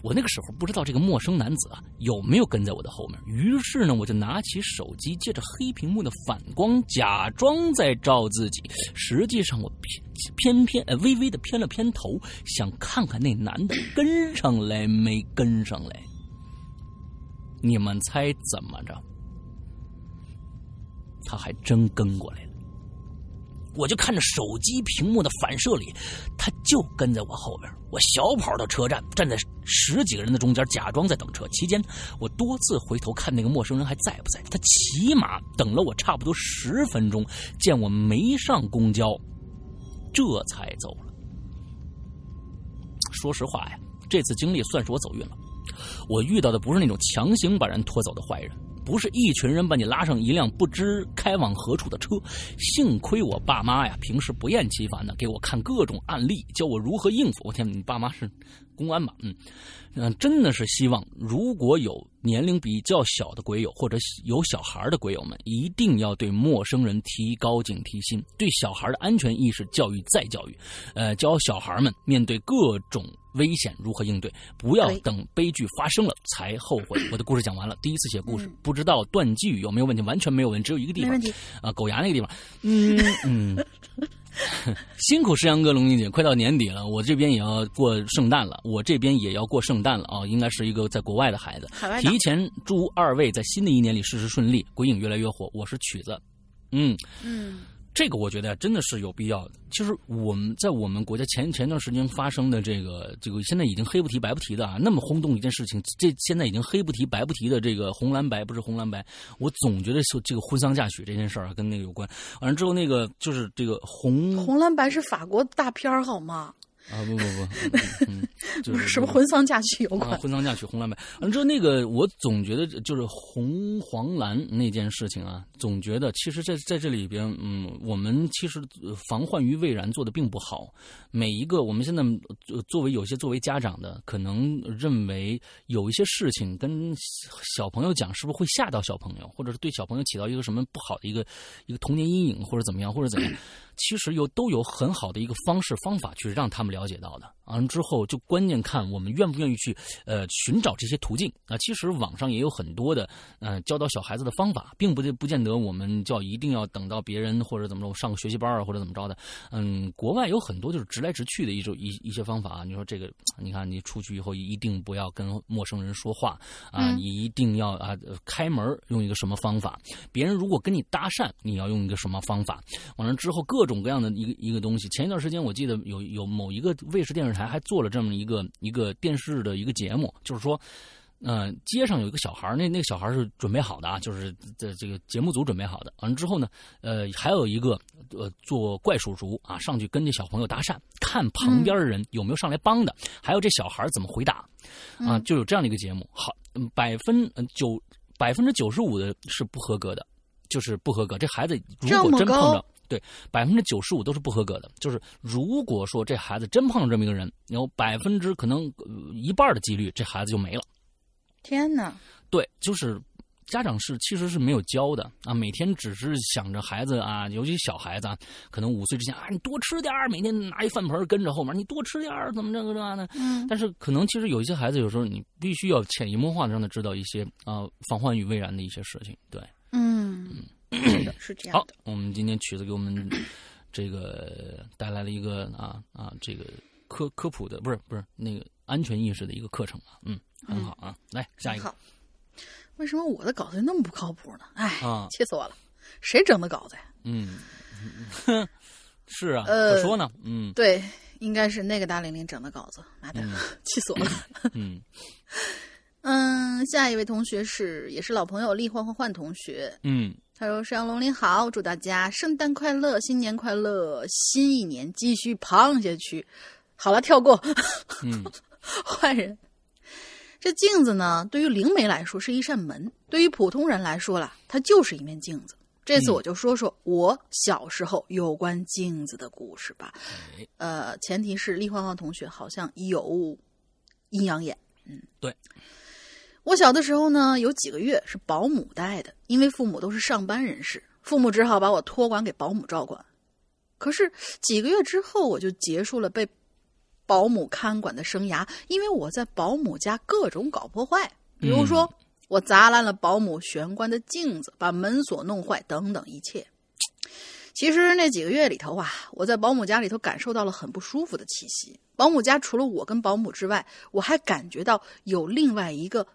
我那个时候不知道这个陌生男子啊有没有跟在我的后面，于是呢，我就拿起手机，借着黑屏幕的反光，假装在照自己。实际上，我偏偏偏呃微微的偏了偏头，想看看那男的跟上来没跟上来。你们猜怎么着？他还真跟过来了。我就看着手机屏幕的反射里，他就跟在我后边。我小跑到车站，站在十几个人的中间，假装在等车。期间，我多次回头看那个陌生人还在不在。他起码等了我差不多十分钟，见我没上公交，这才走了。说实话呀，这次经历算是我走运了。我遇到的不是那种强行把人拖走的坏人。不是一群人把你拉上一辆不知开往何处的车，幸亏我爸妈呀，平时不厌其烦的给我看各种案例，教我如何应付。我天，你爸妈是公安吧？嗯，嗯，真的是希望如果有年龄比较小的鬼友或者有小孩的鬼友们，一定要对陌生人提高警惕心，对小孩的安全意识教育再教育，呃，教小孩们面对各种。危险如何应对？不要等悲剧发生了才后悔。[coughs] 我的故事讲完了，第一次写故事，不知道断句有没有问题？完全没有问题，只有一个地方，啊，狗牙那个地方。嗯嗯，辛苦石阳哥、龙玲姐，快到年底了，我这边也要过圣诞了，我这边也要过圣诞了啊！应该是一个在国外的孩子，提前祝二位在新的一年里事事顺利，鬼影越来越火。我是曲子，嗯嗯。这个我觉得真的是有必要的。其实我们在我们国家前前段时间发生的这个这个现在已经黑不提白不提的啊，那么轰动一件事情，这现在已经黑不提白不提的这个红蓝白不是红蓝白，我总觉得是这个婚丧嫁娶这件事儿跟那个有关。完了之后那个就是这个红红蓝白是法国大片儿好吗？啊不不不，嗯，[laughs] 就是什么婚丧嫁娶有关？婚丧嫁娶红蓝白。完了之后那个我总觉得就是红黄蓝那件事情啊，总觉得其实在在这里边，嗯，我们其实防患于未然做的并不好。每一个我们现在作为有些作为家长的，可能认为有一些事情跟小朋友讲，是不是会吓到小朋友，或者是对小朋友起到一个什么不好的一个一个童年阴影，或者怎么样，或者怎么样？其实有都有很好的一个方式方法去让他们了解到的。完了之后，就关键看我们愿不愿意去呃寻找这些途径啊。其实网上也有很多的呃教导小孩子的方法，并不不见得我们叫一定要等到别人或者怎么着上个学习班啊或者怎么着的。嗯，国外有很多就是直来直去的一种一一些方法啊。你说这个，你看你出去以后一定不要跟陌生人说话啊，你一定要啊开门用一个什么方法？别人如果跟你搭讪，你要用一个什么方法？完了之后各种各样的一个一个东西。前一段时间我记得有有某一个卫视电视。台还做了这么一个一个电视的一个节目，就是说，嗯，街上有一个小孩那那个小孩是准备好的啊，就是这这个节目组准备好的。完了之后呢，呃，还有一个呃做怪叔叔啊，上去跟这小朋友搭讪，看旁边的人有没有上来帮的，还有这小孩怎么回答啊，就有这样的一个节目。好，百分九百分之九十五的是不合格的，就是不合格。这孩子如果真碰着。对，百分之九十五都是不合格的。就是如果说这孩子真碰上这么一个人，有百分之可能一半的几率，这孩子就没了。天哪！对，就是家长是其实是没有教的啊，每天只是想着孩子啊，尤其小孩子啊，可能五岁之前啊，你多吃点每天拿一饭盆跟着后面，你多吃点怎么这个这样的。嗯。但是可能其实有一些孩子，有时候你必须要潜移默化的让他知道一些啊，防患于未然的一些事情。对。嗯嗯。是的，是这样的。好，我们今天曲子给我们 [clears throat] 这个带来了一个啊啊，这个科科普的，不是不是那个安全意识的一个课程啊，嗯，很好啊。来下一个。为什么我的稿子那么不靠谱呢？哎，啊，气死我了！谁整的稿子呀？嗯，[laughs] 是啊，可说呢。嗯，对，应该是那个大玲玲整的稿子。妈的，气死我了。嗯。[laughs] 嗯，下一位同学是也是老朋友厉焕焕焕同学。嗯。他说：“山羊龙你好，祝大家圣诞快乐，新年快乐，新一年继续胖下去。”好了，跳过。嗯，[laughs] 坏人。这镜子呢，对于灵媒来说是一扇门，对于普通人来说啦，它就是一面镜子。这次我就说说我小时候有关镜子的故事吧。哎呃，前提是厉欢欢同学好像有阴阳眼。嗯，对。我小的时候呢，有几个月是保姆带的，因为父母都是上班人士，父母只好把我托管给保姆照管。可是几个月之后，我就结束了被保姆看管的生涯，因为我在保姆家各种搞破坏，比如说、我砸烂了保姆玄关的镜子，把门锁弄坏，等等一切。其实那几个月里头啊，我在保姆家里头感受到了很不舒服的气息。保姆家除了我跟保姆之外，我还感觉到有另外一个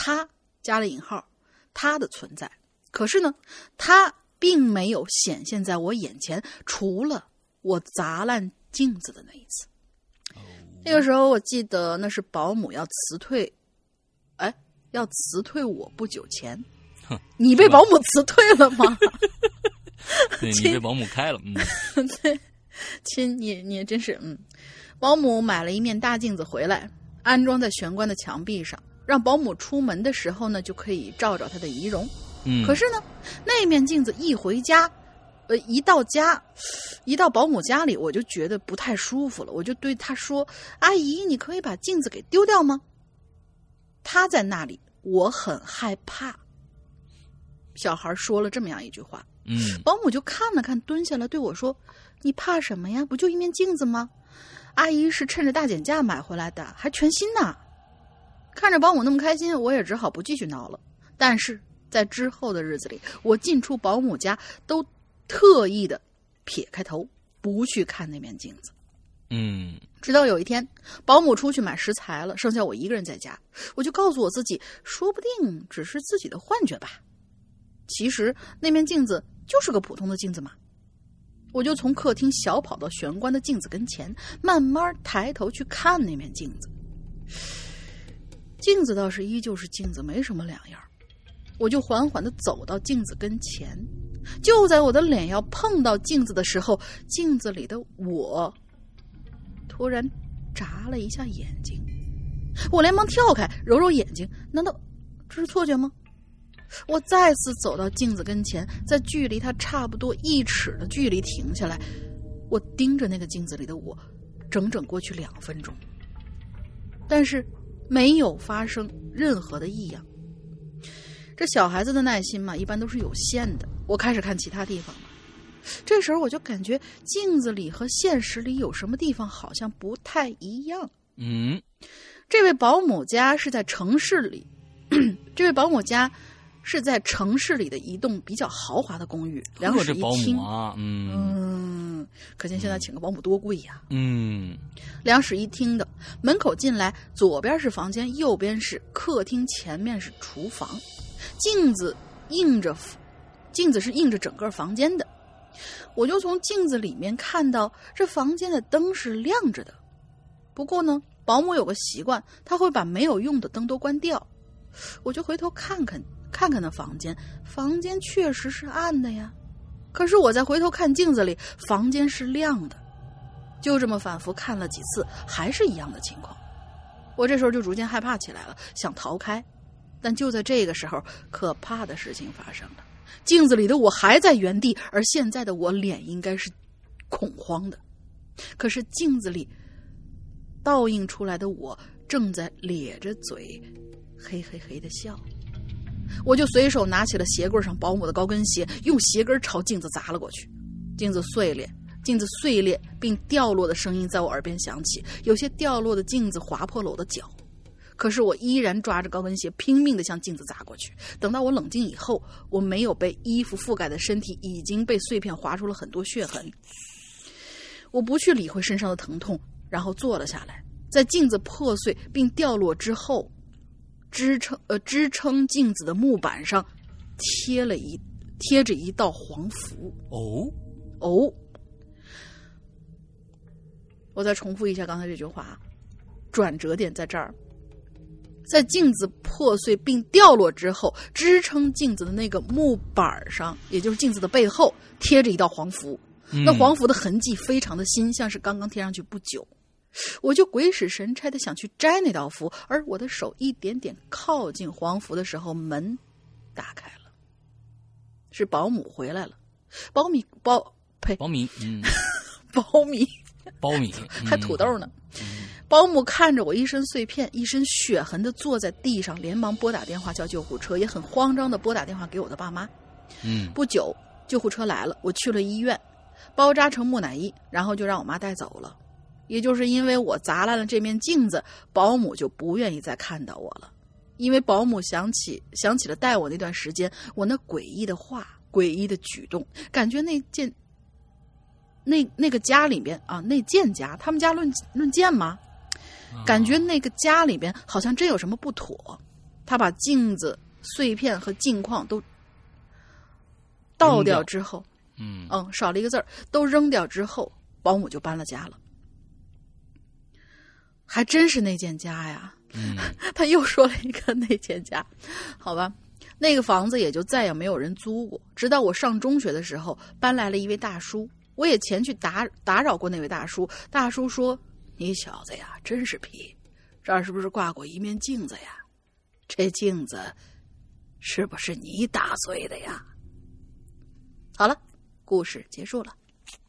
他加了引号他的存在。可是呢，他并没有显现在我眼前，除了我砸烂镜子的那一次。那个时候，我记得那是保姆要辞退，哎，要辞退我不久前哼。你被保姆辞退了吗？[laughs] 对你被保姆开了，嗯，[laughs] 对亲，你你真是嗯，保姆买了一面大镜子回来，安装在玄关的墙壁上，让保姆出门的时候呢就可以照照她的仪容。嗯，可是呢，那面镜子一回家，呃，一到家，一到保姆家里，我就觉得不太舒服了。我就对她说：“阿姨，你可以把镜子给丢掉吗？”她在那里，我很害怕。小孩说了这么样一句话，嗯，保姆就看了看，蹲下来对我说：“你怕什么呀？不就一面镜子吗？阿姨是趁着大减价买回来的，还全新呢。”看着保姆那么开心，我也只好不继续闹了。但是在之后的日子里，我进出保姆家都特意的撇开头，不去看那面镜子。嗯，直到有一天，保姆出去买食材了，剩下我一个人在家，我就告诉我自己，说不定只是自己的幻觉吧。其实那面镜子就是个普通的镜子嘛。我就从客厅小跑到玄关的镜子跟前，慢慢抬头去看那面镜子。镜子倒是依旧是镜子，没什么两样。我就缓缓的走到镜子跟前，就在我的脸要碰到镜子的时候，镜子里的我突然眨了一下眼睛。我连忙跳开，揉揉眼睛，难道这是错觉吗？我再次走到镜子跟前，在距离它差不多一尺的距离停下来，我盯着那个镜子里的我，整整过去两分钟，但是没有发生任何的异样。这小孩子的耐心嘛，一般都是有限的。我开始看其他地方了。这时候我就感觉镜子里和现实里有什么地方好像不太一样。嗯，这位保姆家是在城市里，[clears throat] 这位保姆家是在城市里的一栋比较豪华的公寓，两室一厅。啊，嗯嗯，可见现在请个保姆多贵呀！嗯两室一厅的，门口进来，左边是房间，右边是客厅，前面是厨房。镜子映着，镜子是映着整个房间的。我就从镜子里面看到，这房间的灯是亮着的。不过呢，保姆有个习惯，他会把没有用的灯都关掉。我就回头看看，看看那房间，房间确实是暗的呀。可是我再回头看镜子里，房间是亮的。就这么反复看了几次，还是一样的情况。我这时候就逐渐害怕起来了，想逃开。但就在这个时候，可怕的事情发生了。镜子里的我还在原地，而现在的我脸应该是恐慌的。可是镜子里倒映出来的我正在咧着嘴，嘿嘿嘿的笑。我就随手拿起了鞋柜上保姆的高跟鞋，用鞋跟朝镜子砸了过去。镜子碎裂，镜子碎裂并掉落的声音在我耳边响起，有些掉落的镜子划破了我的脚。可是我依然抓着高跟鞋，拼命的向镜子砸过去。等到我冷静以后，我没有被衣服覆盖的身体已经被碎片划出了很多血痕。我不去理会身上的疼痛，然后坐了下来，在镜子破碎并掉落之后，支撑呃支撑镜子的木板上贴了一贴着一道黄符。哦，哦，我再重复一下刚才这句话啊，转折点在这儿，在镜子破碎并掉落之后，支撑镜子的那个木板上，也就是镜子的背后，贴着一道黄符。那嗯黄符的痕迹非常的新，像是刚刚贴上去不久。我就鬼使神差的想去摘那道符，而我的手一点点靠近黄符的时候，门打开了，是保姆回来了。保米保呸，苞米，嗯，保米苞米，[laughs] 还土豆呢。保姆看着我一身碎片、一身血痕的坐在地上，连忙拨打电话叫救护车，也很慌张的拨打电话给我的爸妈。嗯不久，救护车来了，我去了医院，包扎成木乃伊，然后就让我妈带走了。也就是因为我砸烂了这面镜子，保姆就不愿意再看到我了。因为保姆想起想起了带我那段时间，我那诡异的话、诡异的举动，感觉那件那那个家里边啊，那剑家他们家论论剑吗？感觉那个家里边好像真有什么不妥。他把镜子碎片和镜框都倒掉掉之后，嗯嗯，少了一个字儿，都扔掉之后，保姆就搬了家了。还真是那件家呀！嗯 [laughs] 他又说了一个那件家，好吧，那个房子也就再也没有人租过。直到我上中学的时候，搬来了一位大叔，我也前去打打扰过那位大叔。大叔说：“你小子呀，真是皮，这儿是不是挂过一面镜子呀？这镜子是不是你打碎的呀？”好了，故事结束了。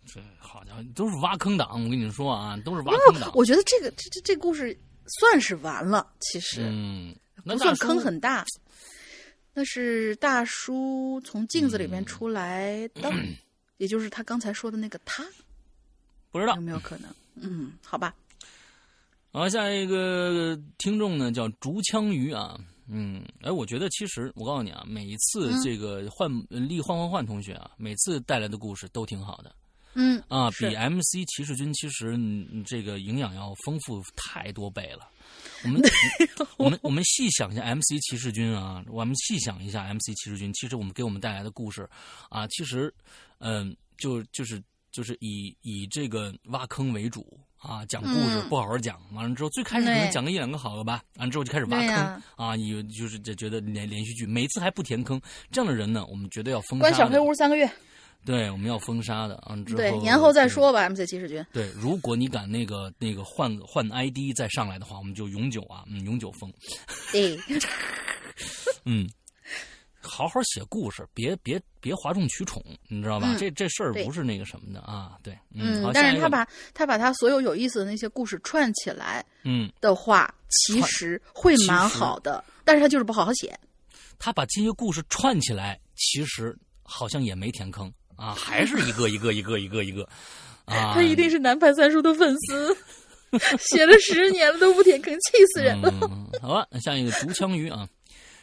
这好都是挖坑党，我跟你说啊，都是挖坑党。我觉得这个这这这故事算是完了，其实。嗯，那不算坑很大。那是大叔从镜子里面出来的，也就是他刚才说的那个他，不知道有。没有可能？嗯，好吧，好，下一个听众呢叫竹枪鱼啊，嗯，哎，我觉得其实我告诉你啊，每一次嗯这个换呃立换换换同学啊，每次带来的故事都挺好的嗯啊，比 MC 骑士军其实嗯这个营养要丰富太多倍了。我们 [laughs] 我们我们细想一下 MC 骑士军啊，我们细想一下 MC 骑士军，其实我们给我们带来的故事啊，其实嗯、就就是就是以以这个挖坑为主啊，讲故事嗯。不好好讲，完了之后最开始可能讲个一两个好的吧，完了之后就开始挖坑啊，有就是就觉得连连续剧每次还不填坑，这样的人呢，我们绝对要封杀关小黑，屋三个月，对，我们要封杀的啊，之后对，年后再说吧。MC 骑士军，对，如果你敢那个那个换换 ID 再上来的话，我们就永久啊，嗯，永久封。对，[laughs] 嗯，好好写故事，别别别哗众取宠，你知道吧？嗯这这事儿不是那个什么的啊。对，嗯但是他把他把他所有有意思的那些故事串起来嗯，的话，其实会蛮好的，但是他就是不好好写。他把这些故事串起来，其实好像也没填坑啊，还是一个一个一个一个一个啊。他一定是南派三叔的粉丝，写了十年了都不填坑，气死人了。嗯，好吧，下一个竹枪鱼啊，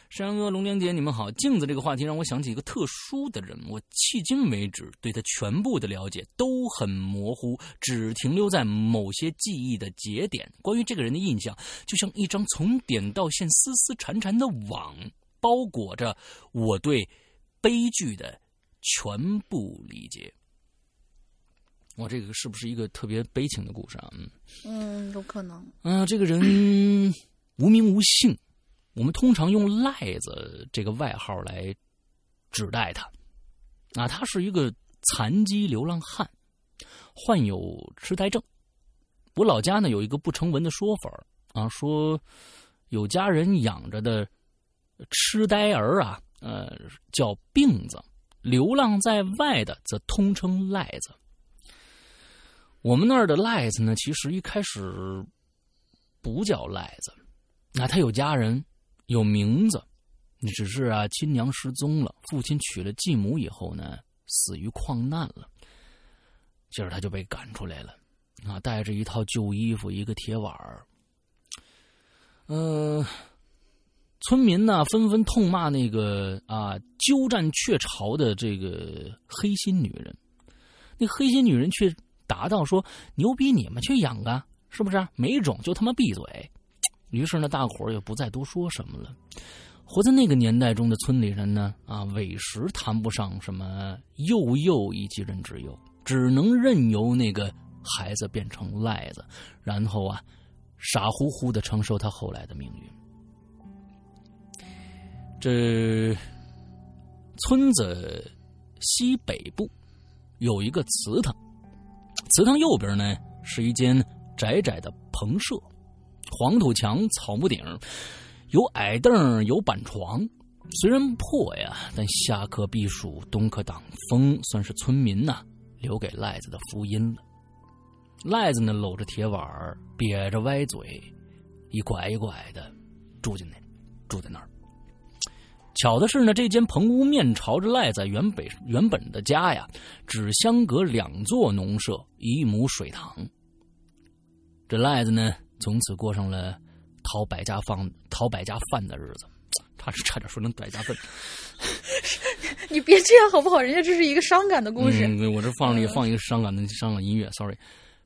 山羊哥、龙江姐，你们好。镜子这个话题让我想起一个特殊的人，我迄今为止对他全部的了解都很模糊，只停留在某些记忆的节点。关于这个人的印象，就像一张从点到线、丝丝缠缠的网，包裹着我对悲剧的全部理解。我，这个是不是一个特别悲情的故事啊？嗯。嗯，有可能。嗯、这个人 [coughs] 无名无姓，我们通常用“赖子”这个外号来指代他。啊，他是一个残疾流浪汉，患有痴呆症。我老家呢有一个不成文的说法啊，说有家人养着的痴呆儿啊，呃，叫病子；流浪在外的则通称赖子。我们那儿的赖子呢，其实一开始不叫赖子，那他有家人，有名字，只是啊亲娘失踪了，父亲娶了继母以后呢，死于矿难了。接着他就被赶出来了，啊，带着一套旧衣服，一个铁碗儿。嗯、村民呢纷纷痛骂那个啊鸠占鹊巢的这个黑心女人，那黑心女人却答道说：“牛逼你们去养啊，是不是？没种就他妈闭嘴。”于是呢，大伙儿也不再多说什么了。活在那个年代中的村里人呢，啊，委实谈不上什么幼幼以及人之幼，只能任由那个孩子变成赖子，然后啊，傻乎乎的承受他后来的命运。这村子西北部有一个祠堂，祠堂右边呢是一间窄窄的棚舍，黄土墙、草木顶，有矮凳，有板床。虽然破呀，但夏可避暑，冬可挡风，算是村民呐留给赖子的福音了。赖子呢，搂着铁碗瘪着歪嘴，一拐一拐的住进那，住在那儿。巧的是呢，这间棚屋面朝着赖子原本原本的家呀，只相隔两座农舍，一亩水塘。这赖子呢，从此过上了讨百家饭、讨百家饭的日子。差差点说成百家饭。[laughs] 你别这样好不好？人家这是一个伤感的故事。嗯，我这放了一放一个伤感的伤感音乐，sorry。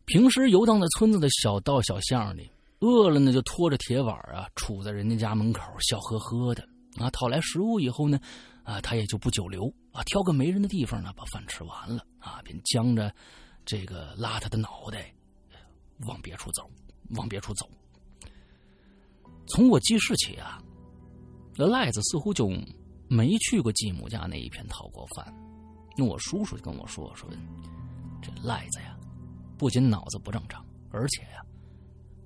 平时游荡在村子的小道小巷里，饿了呢就拖着铁碗啊，杵在人家家门口，笑呵呵的啊。讨来食物以后呢，啊，他也就不久留啊，挑个没人的地方呢，把饭吃完了啊，便将着这个邋遢的脑袋往别处走，往别处走。从我记事起啊，那赖子似乎就没去过继母家那一片讨过饭。那我叔叔就跟我说说，这赖子呀。不仅脑子不正常，而且呀，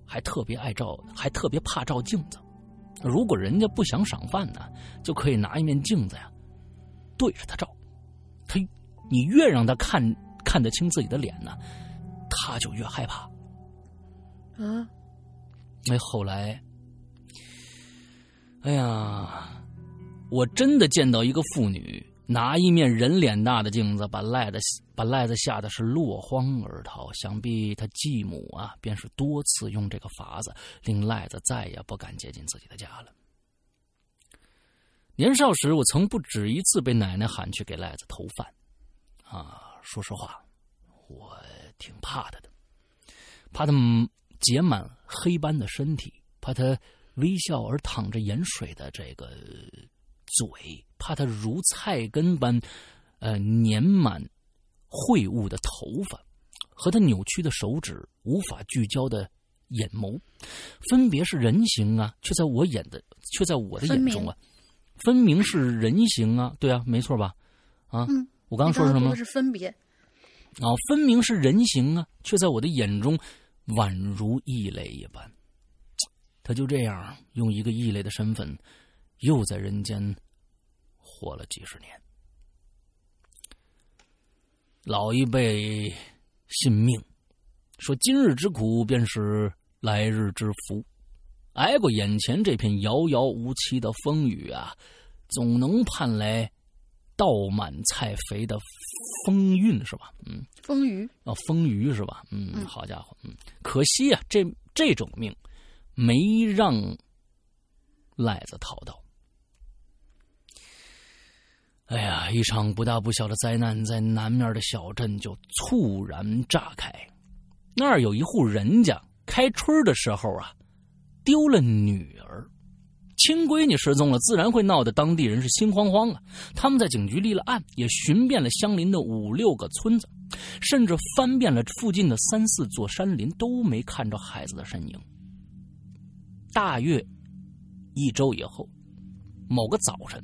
还特别爱照，还特别怕照镜子。如果人家不想赏饭呢，就可以拿一面镜子呀，对着他照。他，你越让他看看得清自己的脸呢，他就越害怕。啊，那后来，哎呀，我真的见到一个妇女。拿一面人脸大的镜子，把赖子把赖子吓得是落荒而逃。想必他继母啊，便是多次用这个法子，令赖子再也不敢接近自己的家了。年少时，我曾不止一次被奶奶喊去给赖子投饭，啊，说实话，我挺怕他的，怕他结满黑斑的身体，怕他微笑而淌着盐水的这个嘴。怕他如菜根般，呃，粘满秽物的头发，和他扭曲的手指，无法聚焦的眼眸，分别是人形啊，却在我眼的，却在我的眼中啊，分明是人形啊，对啊，没错吧？啊，我刚刚说什么？是分别啊，分明是人形啊，却在我的眼中宛如异类一般。他就这样用一个异类的身份，又在人间。活了几十年，老一辈信命，说今日之苦便是来日之福。挨过眼前这片遥遥无期的风雨啊，总能盼来稻满菜肥的风韵，是吧？嗯，风雨啊，风雨是吧？嗯，好家伙，嗯，可惜啊，这这种命没让赖子讨到。哎呀，一场不大不小的灾难在南面的小镇就猝然炸开。那儿有一户人家开春的时候啊，丢了女儿，亲闺女失踪了，自然会闹得当地人是心慌慌啊。他们在警局立了案，也寻遍了相邻的五六个村子，甚至翻遍了附近的三四座山林，都没看着孩子的身影。大约一周以后，某个早晨。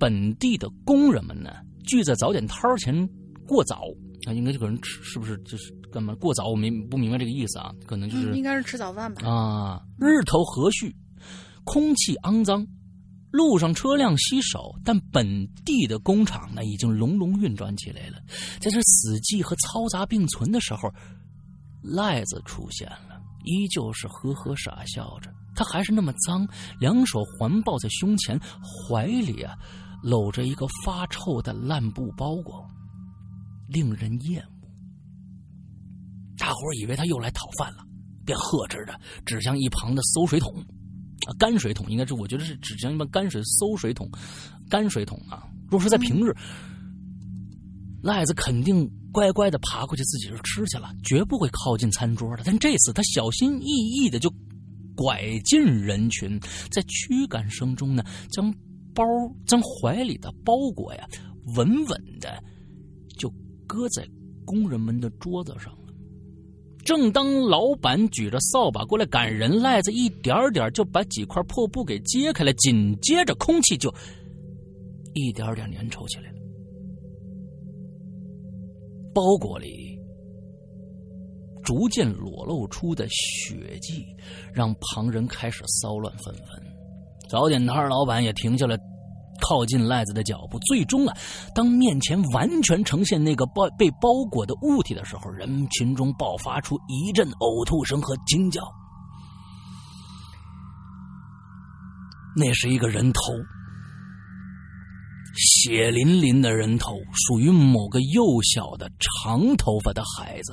本地的工人们呢，聚在早点摊前过早啊，应该就可能吃，是不是就是干嘛过早？我明不明白这个意思啊，可能就是应该是吃早饭吧。啊，日头和煦，空气肮脏，路上车辆稀少，但本地的工厂呢已经隆隆运转起来了。在这死寂和嘈杂并存的时候，赖子出现了，依旧是呵呵傻笑着，他还是那么脏，两手环抱在胸前，怀里啊。搂着一个发臭的烂布包裹，令人厌恶。大伙儿以为他又来讨饭了，便呵斥着指向一旁的馊水桶，啊，泔水桶应该是，我觉得是指向一般泔水馊水桶，泔水桶啊。若是在平日，赖子肯定乖乖的爬过去自己就吃去了，绝不会靠近餐桌的。但这次他小心翼翼的就拐进人群，在驱赶声中呢，将。包将怀里的包裹呀，稳稳的就搁在工人们的桌子上了。正当老板举着扫把过来赶人，赖子一点点就把几块破布给揭开了，紧接着空气就一点点粘稠起来了。包裹里逐渐裸露出的血迹，让旁人开始骚乱纷纷。早点摊老板也停下了靠近赖子的脚步。最终啊，当面前完全呈现那个包被包裹的物体的时候，人群中爆发出一阵呕吐声和惊叫。那是一个人头，血淋淋的人头，属于某个幼小的长头发的孩子。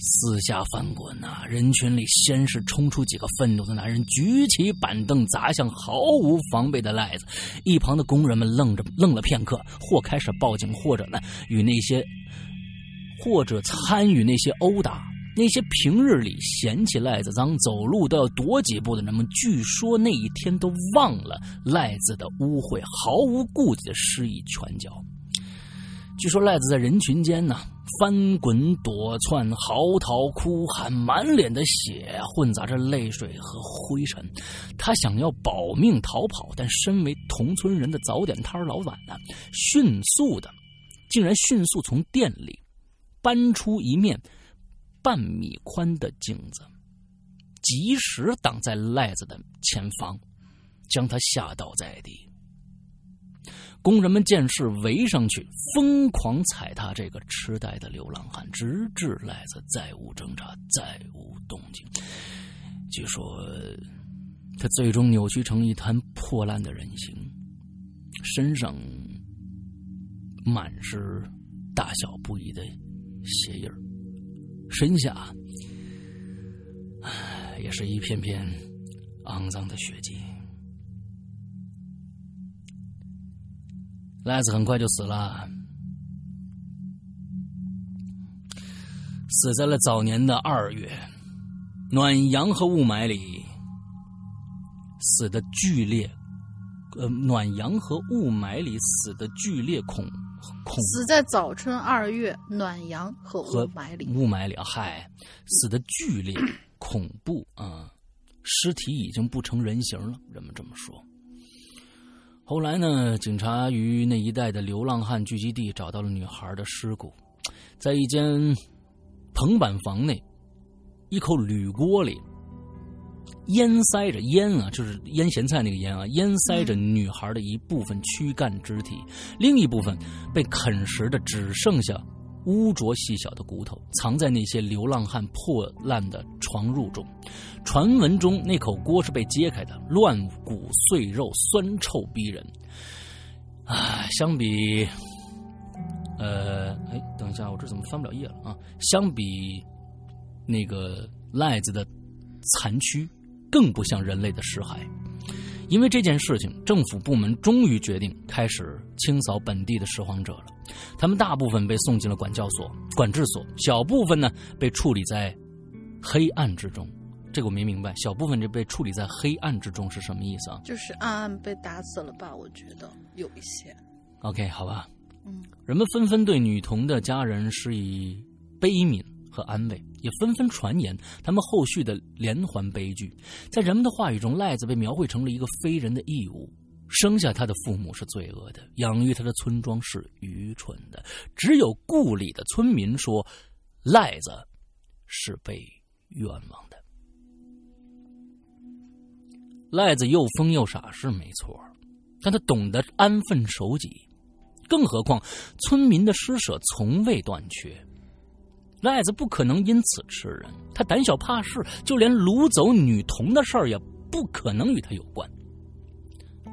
四下翻滚呐、人群里先是冲出几个愤怒的男人，举起板凳砸向毫无防备的赖子。一旁的工人们愣着愣了片刻，或开始报警，或者呢与那些，或者参与那些殴打。那些平日里嫌弃赖子脏、走路都要躲几步的人们，据说那一天都忘了赖子的污秽，毫无顾忌的施以拳脚。据说赖子在人群间呢翻滚躲窜、嚎啕哭喊，满脸的血混杂着泪水和灰尘。他想要保命逃跑，但身为同村人的早点摊老板呢，迅速的，竟然迅速从店里搬出一面半米宽的镜子，及时挡在赖子的前方，将他吓倒在地。工人们见势围上去，疯狂踩踏这个痴呆的流浪汉，直至赖子再无挣扎，再无动静。据说，他最终扭曲成一滩破烂的人形，身上满是大小不一的血印身下，也是一片片肮脏的血迹。赖子很快就死了，死在了早年的二月，暖阳和雾霾里死的剧烈，呃，暖阳和雾霾里死的剧烈恐恐死在早春二月暖阳和和雾霾里。雾霾里啊，嗨，死的剧烈 [clears throat] 恐怖啊，尸体已经不成人形了，人们这么说。后来呢，警察于那一带的流浪汉聚集地找到了女孩的尸骨，在一间棚板房内，一口铝锅里烟塞着烟啊，就是腌咸菜那个腌啊，烟塞着女孩的一部分躯干肢体，另一部分被啃食的只剩下污浊细小的骨头，藏在那些流浪汉破烂的床褥中。传闻中，那口锅是被揭开的，乱骨碎肉，酸臭逼人。啊，相比，呃，哎，等一下，我这怎么翻不了页了啊？相比那个赖子的残躯，更不像人类的尸骸。因为这件事情，政府部门终于决定开始清扫本地的拾荒者了。他们大部分被送进了管教所、管制所，小部分呢被处理在黑暗之中。这个我没明白，小部分就被处理在黑暗之中是什么意思啊就是暗暗被打死了吧？我觉得有一些，？OK，好吧。嗯，人们纷纷对女童的家人施以悲悯和安慰，也纷纷传言他们后续的连环悲剧。在人们的话语中，赖子被描绘成了一个非人的异物。生下他的父母是罪恶的，养育他的村庄是愚蠢的。只有故里的村民说，赖子是被冤枉的。赖子又疯又傻是没错，但他懂得安分守己。更何况，村民的施舍从未断缺。赖子不可能因此吃人，他胆小怕事，就连掳走女童的事儿也不可能与他有关。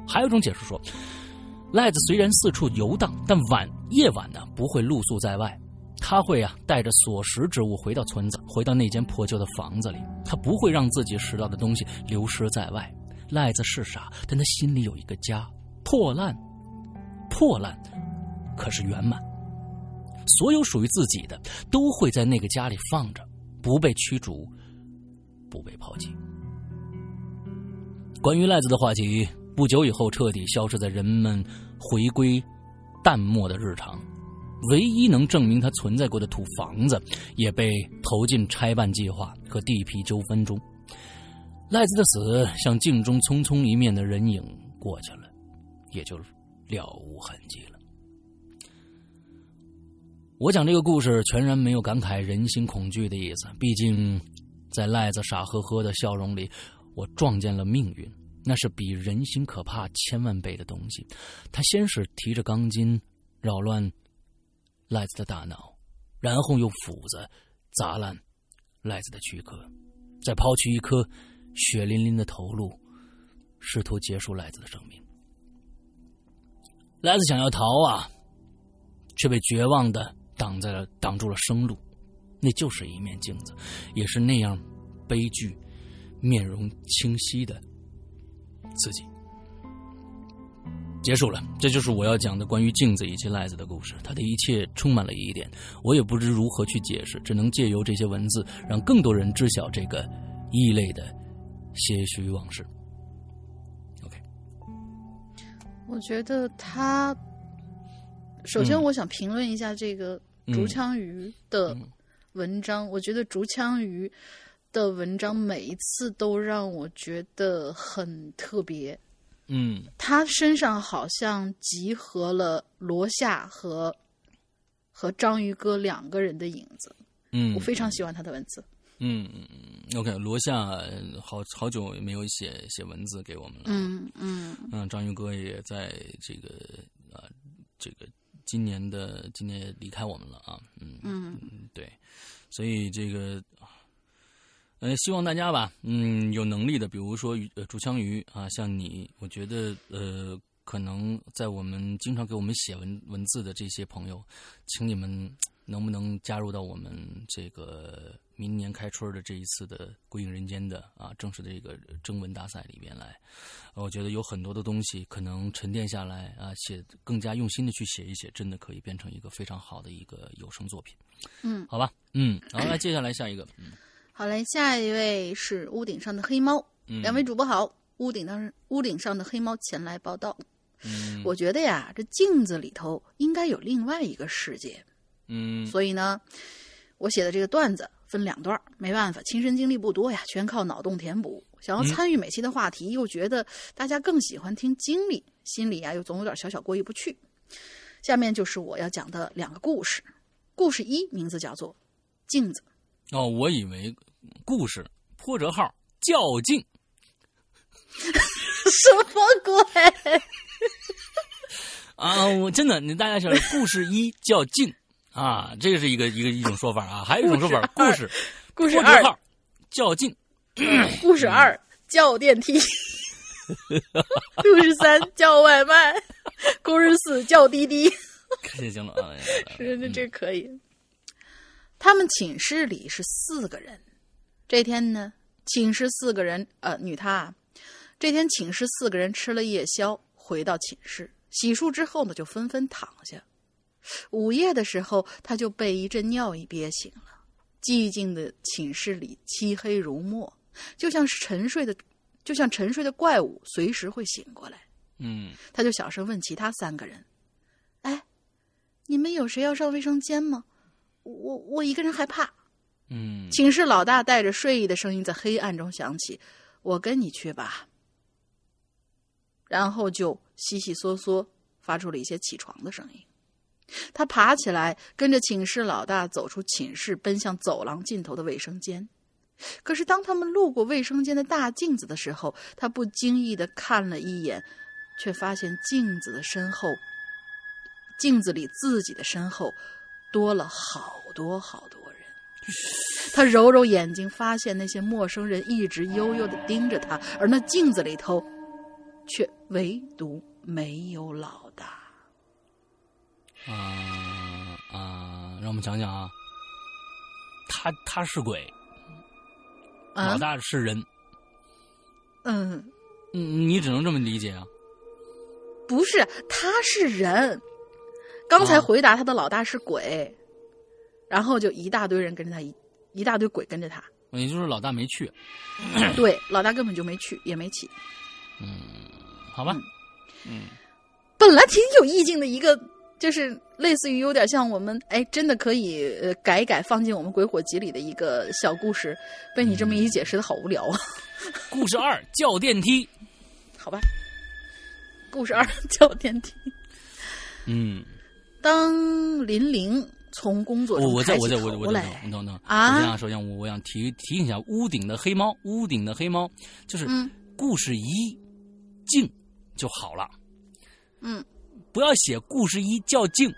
还有一种解释说，赖子虽然四处游荡，但晚夜晚呢不会露宿在外，他会啊带着所食之物回到村子，回到那间破旧的房子里，他不会让自己拾到的东西流失在外。赖子是傻，但他心里有一个家，破烂，破烂，可是圆满。所有属于自己的都会在那个家里放着，不被驱逐，不被抛弃。关于赖子的话题，不久以后彻底消失在人们回归淡漠的日常。唯一能证明他存在过的土房子，也被投进拆办计划和地皮纠纷中。赖子的死像镜中匆匆一面的人影过去了，也就了无痕迹了。我讲这个故事全然没有感慨人心恐惧的意思，毕竟在赖子傻呵呵的笑容里，我撞见了命运，那是比人心可怕千万倍的东西。他先是提着钢筋扰乱赖子的大脑，然后用斧子砸烂赖子的躯壳，再抛去一颗血淋淋的头颅，试图结束赖子的生命。赖子想要逃啊，却被绝望的挡在了挡住了生路。那就是一面镜子，也是那样悲剧、面容清晰的自己。结束了，这就是我要讲的关于镜子以及赖子的故事。他的一切充满了疑点，我也不知如何去解释，只能借由这些文字，让更多人知晓这个异类的些许往事。OK，我觉得他，首先嗯我想评论一下这个竹枪鱼的嗯文章。我觉得竹枪鱼的文章每一次都让我觉得很特别。嗯他身上好像集合了罗夏和和章鱼哥两个人的影子。嗯，我非常喜欢他的文字。嗯嗯嗯，OK，罗夏呃好好久没有写写文字给我们了。嗯嗯嗯，章鱼哥也在这个啊、这个今年的今年离开我们了啊。嗯嗯嗯，对，所以这个，呃，希望大家吧，嗯，有能力的，比如说鱼呃竹枪鱼啊，像你，我觉得呃，可能在我们经常给我们写文文字的这些朋友，请你们 [tsk] 能不能加入到我们这个明年开春的这一次的《归隐人间》的啊正式的这个征文大赛里边来？呃我觉得有很多的东西可能沉淀下来啊，写更加用心的去写一写，真的可以变成一个非常好的一个有声作品。嗯，好吧，嗯，好，来接下来下一个，嗯好嘞，下一位是屋顶上的黑猫。嗯，两位主播好，屋顶上屋顶上的黑猫前来报道。嗯，我觉得呀，这镜子里头应该有另外一个世界，嗯所以呢，我写的这个段子分两段，没办法，亲身经历不多呀，全靠脑洞填补。想要参与每期的话题，又觉得大家更喜欢听经历，心里呀又总有点小小过意不去。下面就是我要讲的两个故事。故事一名字叫做《镜子》，哦，我以为故事破折号较劲 [laughs] 什么鬼？[laughs] 啊，我真的，你大家想，故事一叫静啊，这个是一个一个一种说法啊，还有一种说法，故事故事二，破折号较劲，故事二叫电梯，故事三叫外卖，故事四叫滴滴。[laughs] 行行了啊，是这这可以。他们寝室里是四个人，这天呢，寝室四个人，呃，女她啊，这天寝室四个人吃了夜宵，回到寝室洗漱之后呢，就纷纷躺下。午夜的时候，他就被一阵尿意憋醒了。寂静的寝室里漆黑如墨，就像是沉睡的，就像沉睡的怪物，随时会醒过来。嗯他就小声问其他三个人：“哎，你们有谁要上卫生间吗？我我一个人害怕。”嗯寝室老大带着睡意的声音在黑暗中响起：“我跟你去吧。”然后就悉悉嗦嗦发出了一些起床的声音。他爬起来，跟着寝室老大走出寝室，奔向走廊尽头的卫生间。可是当他们路过卫生间的大镜子的时候，他不经意的看了一眼，却发现镜子的身后，镜子里自己的身后多了好多好多人。他揉揉眼睛，发现那些陌生人一直悠悠的盯着他，而那镜子里头，却唯独没有老大。啊啊，让我们讲讲啊，他他是鬼，啊老大是人，嗯，嗯，你只能这么理解啊。不是，他是人。刚才啊回答他的老大是鬼，然后就一大堆人跟着他，一一大堆鬼跟着他。也就是老大没去，对，老大根本就没去，也没起。好吧？嗯。本来挺有意境的一个，就是类似于有点像我们哎，真的可以呃改一改放进我们鬼火集里的一个小故事，被你这么一解释的好无聊啊。故事二叫电梯，好吧，故事二叫电梯。嗯。当林玲从工作我我在我在我我在头来等等等，啊？首先啊，首先我我想提提醒一下屋顶的黑猫，屋顶的黑猫就是嗯。故事一静就好了，嗯，不要写故事一叫静，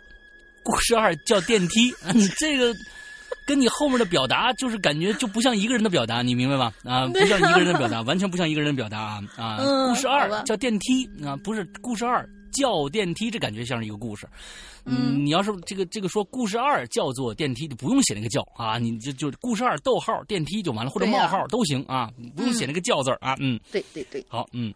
故事二叫电梯，啊 [laughs] 你这个。跟你后面的表达就是感觉就不像一个人的表达，你明白吧？啊，[laughs] 不像一个人的表达，完全不像一个人的表达啊啊！嗯故事二叫电梯啊，不是故事二叫电梯，这感觉像是一个故事。嗯，你要是这个这个说故事二叫做电梯，就不用写那个叫啊，你就就故事二逗号电梯就完了，或者冒号都行啊，不用写那个叫字儿啊。嗯，对对对，好，嗯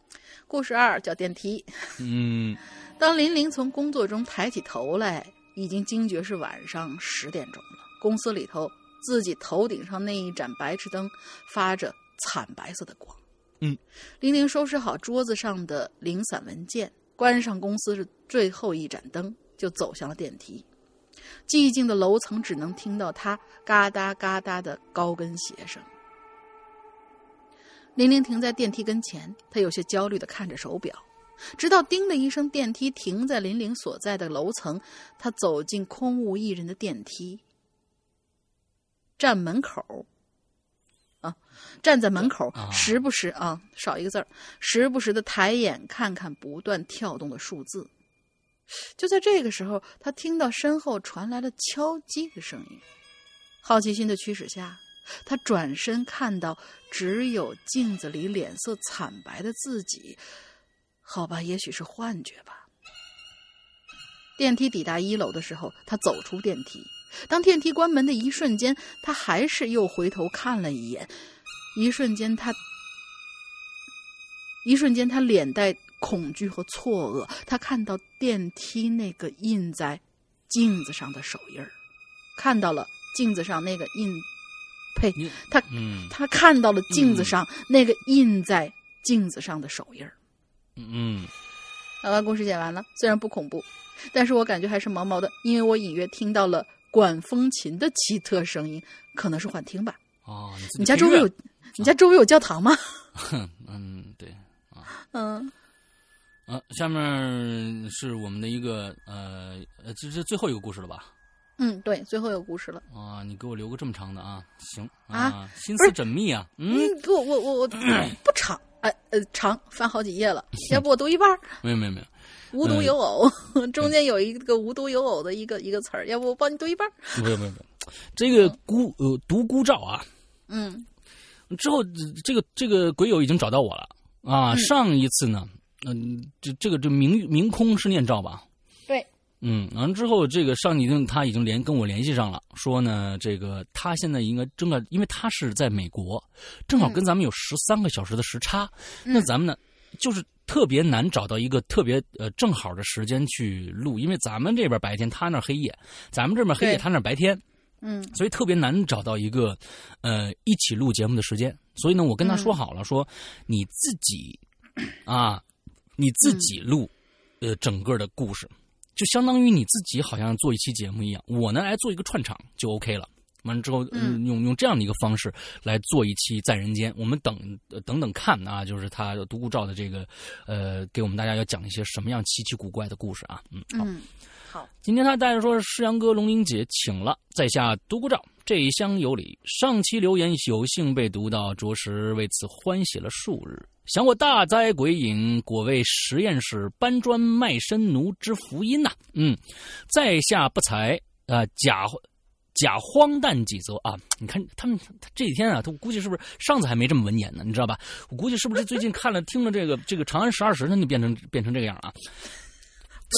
故事二叫电梯。嗯 [laughs] 当琳琳从工作中抬起头来，已经惊觉是晚上十点钟了。公司里头，自己头顶上那一盏白炽灯发着惨白色的光。嗯，琳琳收拾好桌子上的零散文件，关上公司是最后一盏灯，就走向了电梯。寂静的楼层只能听到她嘎哒嘎哒的高跟鞋声。琳琳停在电梯跟前，她有些焦虑的看着手表。直到叮的一声，电梯停在林玲所在的楼层，她走进空无一人的电梯，站门口，啊，站在门口，啊时不时啊少一个字儿，时不时的抬眼看看不断跳动的数字。就在这个时候，他听到身后传来了敲击的声音。好奇心的驱使下，他转身看到只有镜子里脸色惨白的自己。好吧，也许是幻觉吧。电梯抵达一楼的时候，他走出电梯。当电梯关门的一瞬间，他还是又回头看了一眼。一瞬间，他一瞬间，他脸带恐惧和错愕。他看到电梯那个印在镜子上的手印儿，看到了镜子上那个印，呸，他嗯他看到了镜子上那个印在镜子上的手印儿。嗯好吧，故事讲完了，虽然不恐怖，但是我感觉还是毛毛的，因为我隐约听到了管风琴的奇特声音，可能是幻听吧。哦，你你家周围有你家周围有教堂吗？嗯对啊嗯呃，下面是我们的一个呃呃，这是最后一个故事了吧？嗯，对，最后有故事了。啊，你给我留个这么长的啊，行啊，心思缜密啊，嗯，嗯，不，我我我 [clears throat] 不长，哎呃长，翻好几页了，要不我读一半儿？没有没有没有，无独有偶，[laughs] 中间有一个无独有偶的一个一个词儿，要不我帮你读一半儿？没有没有没有，这个孤呃独孤照啊，嗯之后这个这个鬼友已经找到我了啊，上一次呢，嗯、这这个这明明空是念照吧？对，嗯，完了之后，这个上已经他已经联跟我联系上了，说呢，这个他现在应该正在，因为他是在美国，正好跟咱们有十三个小时的时差，那咱们呢就是特别难找到一个特别呃正好的时间去录，因为咱们这边白天，他那儿黑夜，咱们这边黑夜，他那儿白天，嗯。所以特别难找到一个呃一起录节目的时间。所以呢，我跟他说好了，说你自己啊，你自己录呃整个的故事，就相当于你自己好像做一期节目一样。我呢来做一个串场就 OK 了。完了之后，嗯用用这样的一个方式来做一期在人间，我们等、呃等等看啊，就是他独孤照的这个，呃，给我们大家要讲一些什么样奇奇古怪的故事啊，嗯，好，嗯，好，今天他带着说是阳哥、龙玲姐请了，在下独孤照，这一厢有礼。上期留言有幸被读到，着实为此欢喜了数日。想我大灾鬼影，果为实验室搬砖卖身奴之福音呐、嗯，在下不才，呃，假假荒诞几则啊！你看他们他这几天啊，他我估计是不是上次还没这么文言呢？你知道吧？我估计是不是最近看了听了这个这个《长安十二时辰》就变成变成这个样啊？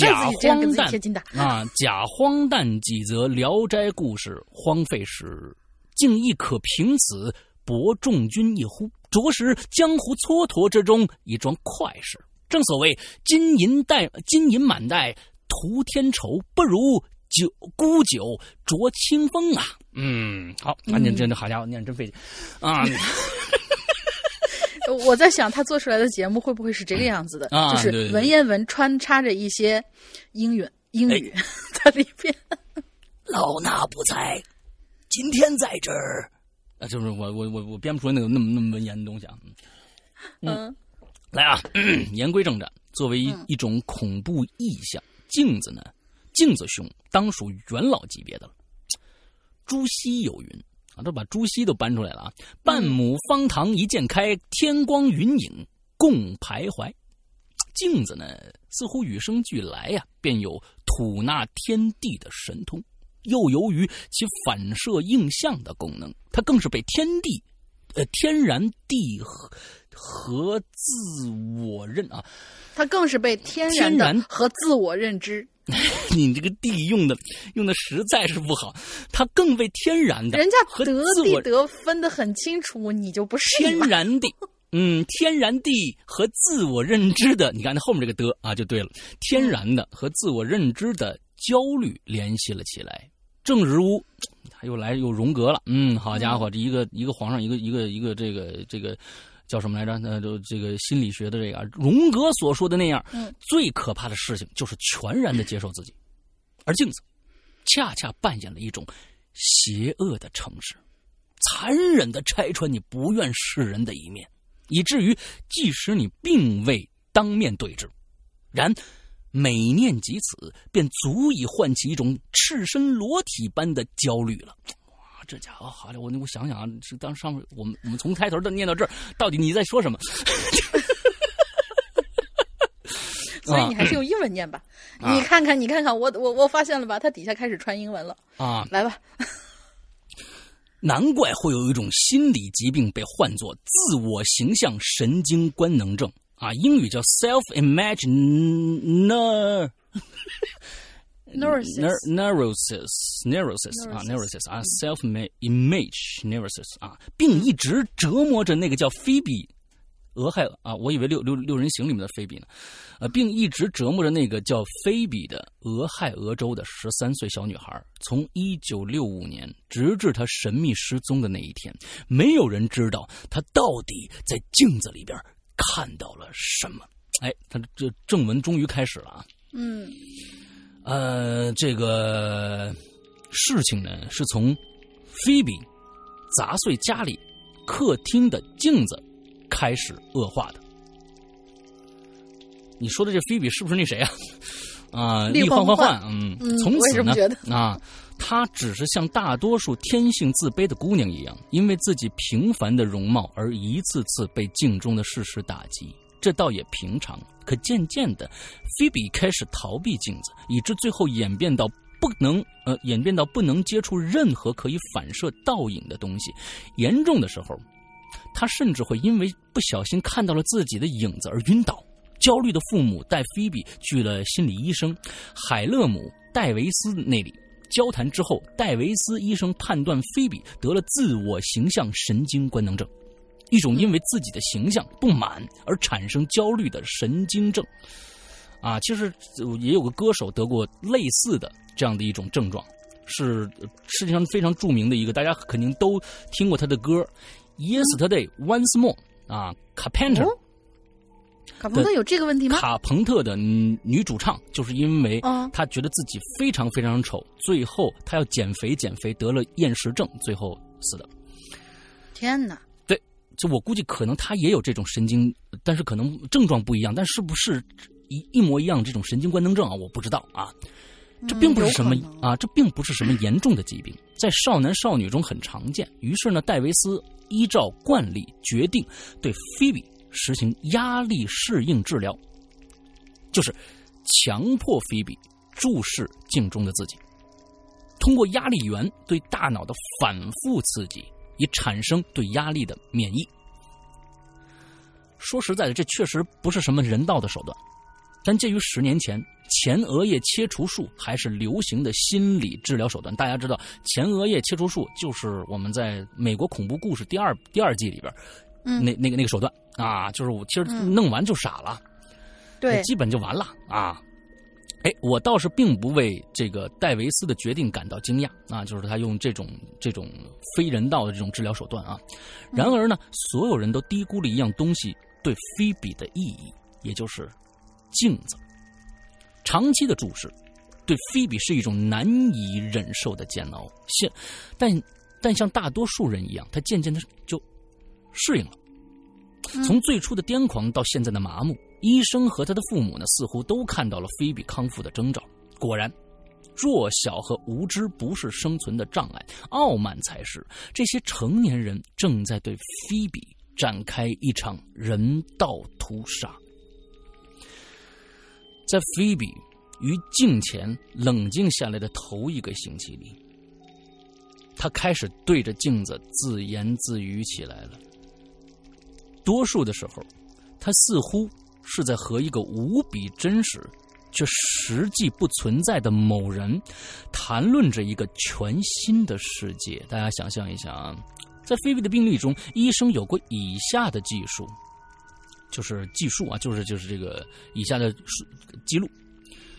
假荒诞。啊，假荒诞几则《聊斋故事》，荒废时，竟亦可凭此博众君一呼，着实江湖蹉跎之中一桩快事。正所谓金银带金银满袋图天愁，不如酒沽酒酌清风啊！嗯，好，啊，念真的好家伙，念真费劲啊！[laughs] 我在想，他做出来的节目会不会是这个样子的？啊就是文言文穿插着一些英语英语 [laughs] 在里边。老衲不在，今天在这儿啊，就是我我我我编不出来那个那么那么文言的东西啊。嗯来啊，[clears throat] 言归正传，作为一、嗯一种恐怖意象，镜子呢，镜子兄当属元老级别的了。朱熹有云啊，都把朱熹都搬出来了啊。半亩方塘一鉴开，天光云影共徘徊。镜子呢，似乎与生俱来呀、便有吐纳天地的神通，又由于其反射映像的功能，它更是被天地，呃，天然地和和自我认啊，它更是被天然和自我认知，[laughs] 你这个地用的用的实在是不好，它更被天然的人家和得自得分得很清楚，你就不是天？然地，[laughs] 嗯，天然地和自我认知的，你看那后面这个的啊，就对了，天然的和自我认知的焦虑联系了起来。正如 [tsk] 他又来又荣格了，嗯，好家伙，这一个一个皇上，一个一个一个这个这个叫什么来着？那就这个心理学的这个啊荣格所说的那样，嗯最可怕的事情就是全然的接受自己，[laughs] 而镜子恰恰扮演了一种邪恶的城市。残忍的拆穿你不愿示人的一面，以至于即使你并未当面对质，然每念及此，便足以唤起一种赤身裸体般的焦虑了。哇，这家伙好家伙，我我想想啊，这当上面我们我们从开头到念到这儿，到底你在说什么？[laughs] 所以你还是用英文念吧。啊你看看，你看看，我我我发现了吧？它底下开始穿英文了。啊，来吧，[laughs] 难怪会有一种心理疾病被唤作自我形象神经官能症啊，英语叫 self imagine [laughs] Neurosis neurosis neurosis 啊 neurosis 啊，self image neurosis 啊，并一直折磨着那个叫菲比俄亥啊，我以为六六六人行里面的菲比呢，呃，并一直折磨着那个叫菲比的俄亥俄州的十三岁小女孩，从一九六五年直至她神秘失踪的那一天，没有人知道她到底在镜子里边看到了什么。哎，他这正文终于开始了啊！嗯呃，这个事情呢，是从菲比砸碎家里客厅的镜子开始恶化的。你说的这菲比是不是那谁啊？啊，力力换换换，嗯，嗯从此呢啊，她只是像大多数天性自卑的姑娘一样，因为自己平凡的容貌而一次次被镜中的事实打击。这倒也平常，可渐渐的，菲比开始逃避镜子，以致最后演变到不能呃演变到不能接触任何可以反射倒影的东西。严重的时候，她甚至会因为不小心看到了自己的影子而晕倒。焦虑的父母带菲比去了心理医生海勒姆·戴维斯那里。交谈之后，戴维斯医生判断菲比得了自我形象神经官能症，一种因为自己的形象不满而产生焦虑的神经症。啊，其实也有个歌手得过类似的这样的一种症状，是世界上非常著名的一个，大家肯定都听过他的歌《Yesterday Once More》啊，Carpenter。哦卡朋特有这个问题吗？卡朋特的女女主唱，就是因为嗯她觉得自己非常非常丑，最后她要减肥减肥，得了厌食症，最后死的。天哪！就我估计，可能她也有这种神经，但是可能症状不一样，但是不是一一模一样这种神经官能症啊？我不知道啊。这并不是什么、啊，这并不是什么严重的疾病，在少男少女中很常见。于是呢，戴维斯依照惯例决定对菲比实行压力适应治疗，就是强迫菲比注视镜中的自己，通过压力源对大脑的反复刺激，以产生对压力的免疫。说实在的，这确实不是什么人道的手段，但介于十年前，前额叶切除术还是流行的心理治疗手段。大家知道，前额叶切除术就是我们在美国恐怖故事第二第二季里边，嗯那那个那个手段啊，就是我其实弄完就傻了。对，基本就完了啊。哎，我倒是并不为这个戴维斯的决定感到惊讶啊，就是他用这种这种非人道的这种治疗手段啊。然而呢，所有人都低估了一样东西对菲比的意义，也就是镜子。长期的注视对菲比是一种难以忍受的煎熬，现但但像大多数人一样，他渐渐的就适应了。从最初的癫狂到现在的麻木，医生和他的父母呢，似乎都看到了菲比康复的征兆。果然，弱小和无知不是生存的障碍，傲慢才是。这些成年人正在对菲比展开一场人道屠杀。在菲比于镜前冷静下来的头一个星期里，他开始对着镜子自言自语起来了。多数的时候，他似乎是在和一个无比真实却实际不存在的某人谈论着一个全新的世界。大家想象一下啊，在菲比的病例中，医生有过以下的技术，就是技术啊，就是就是这个以下的数记录。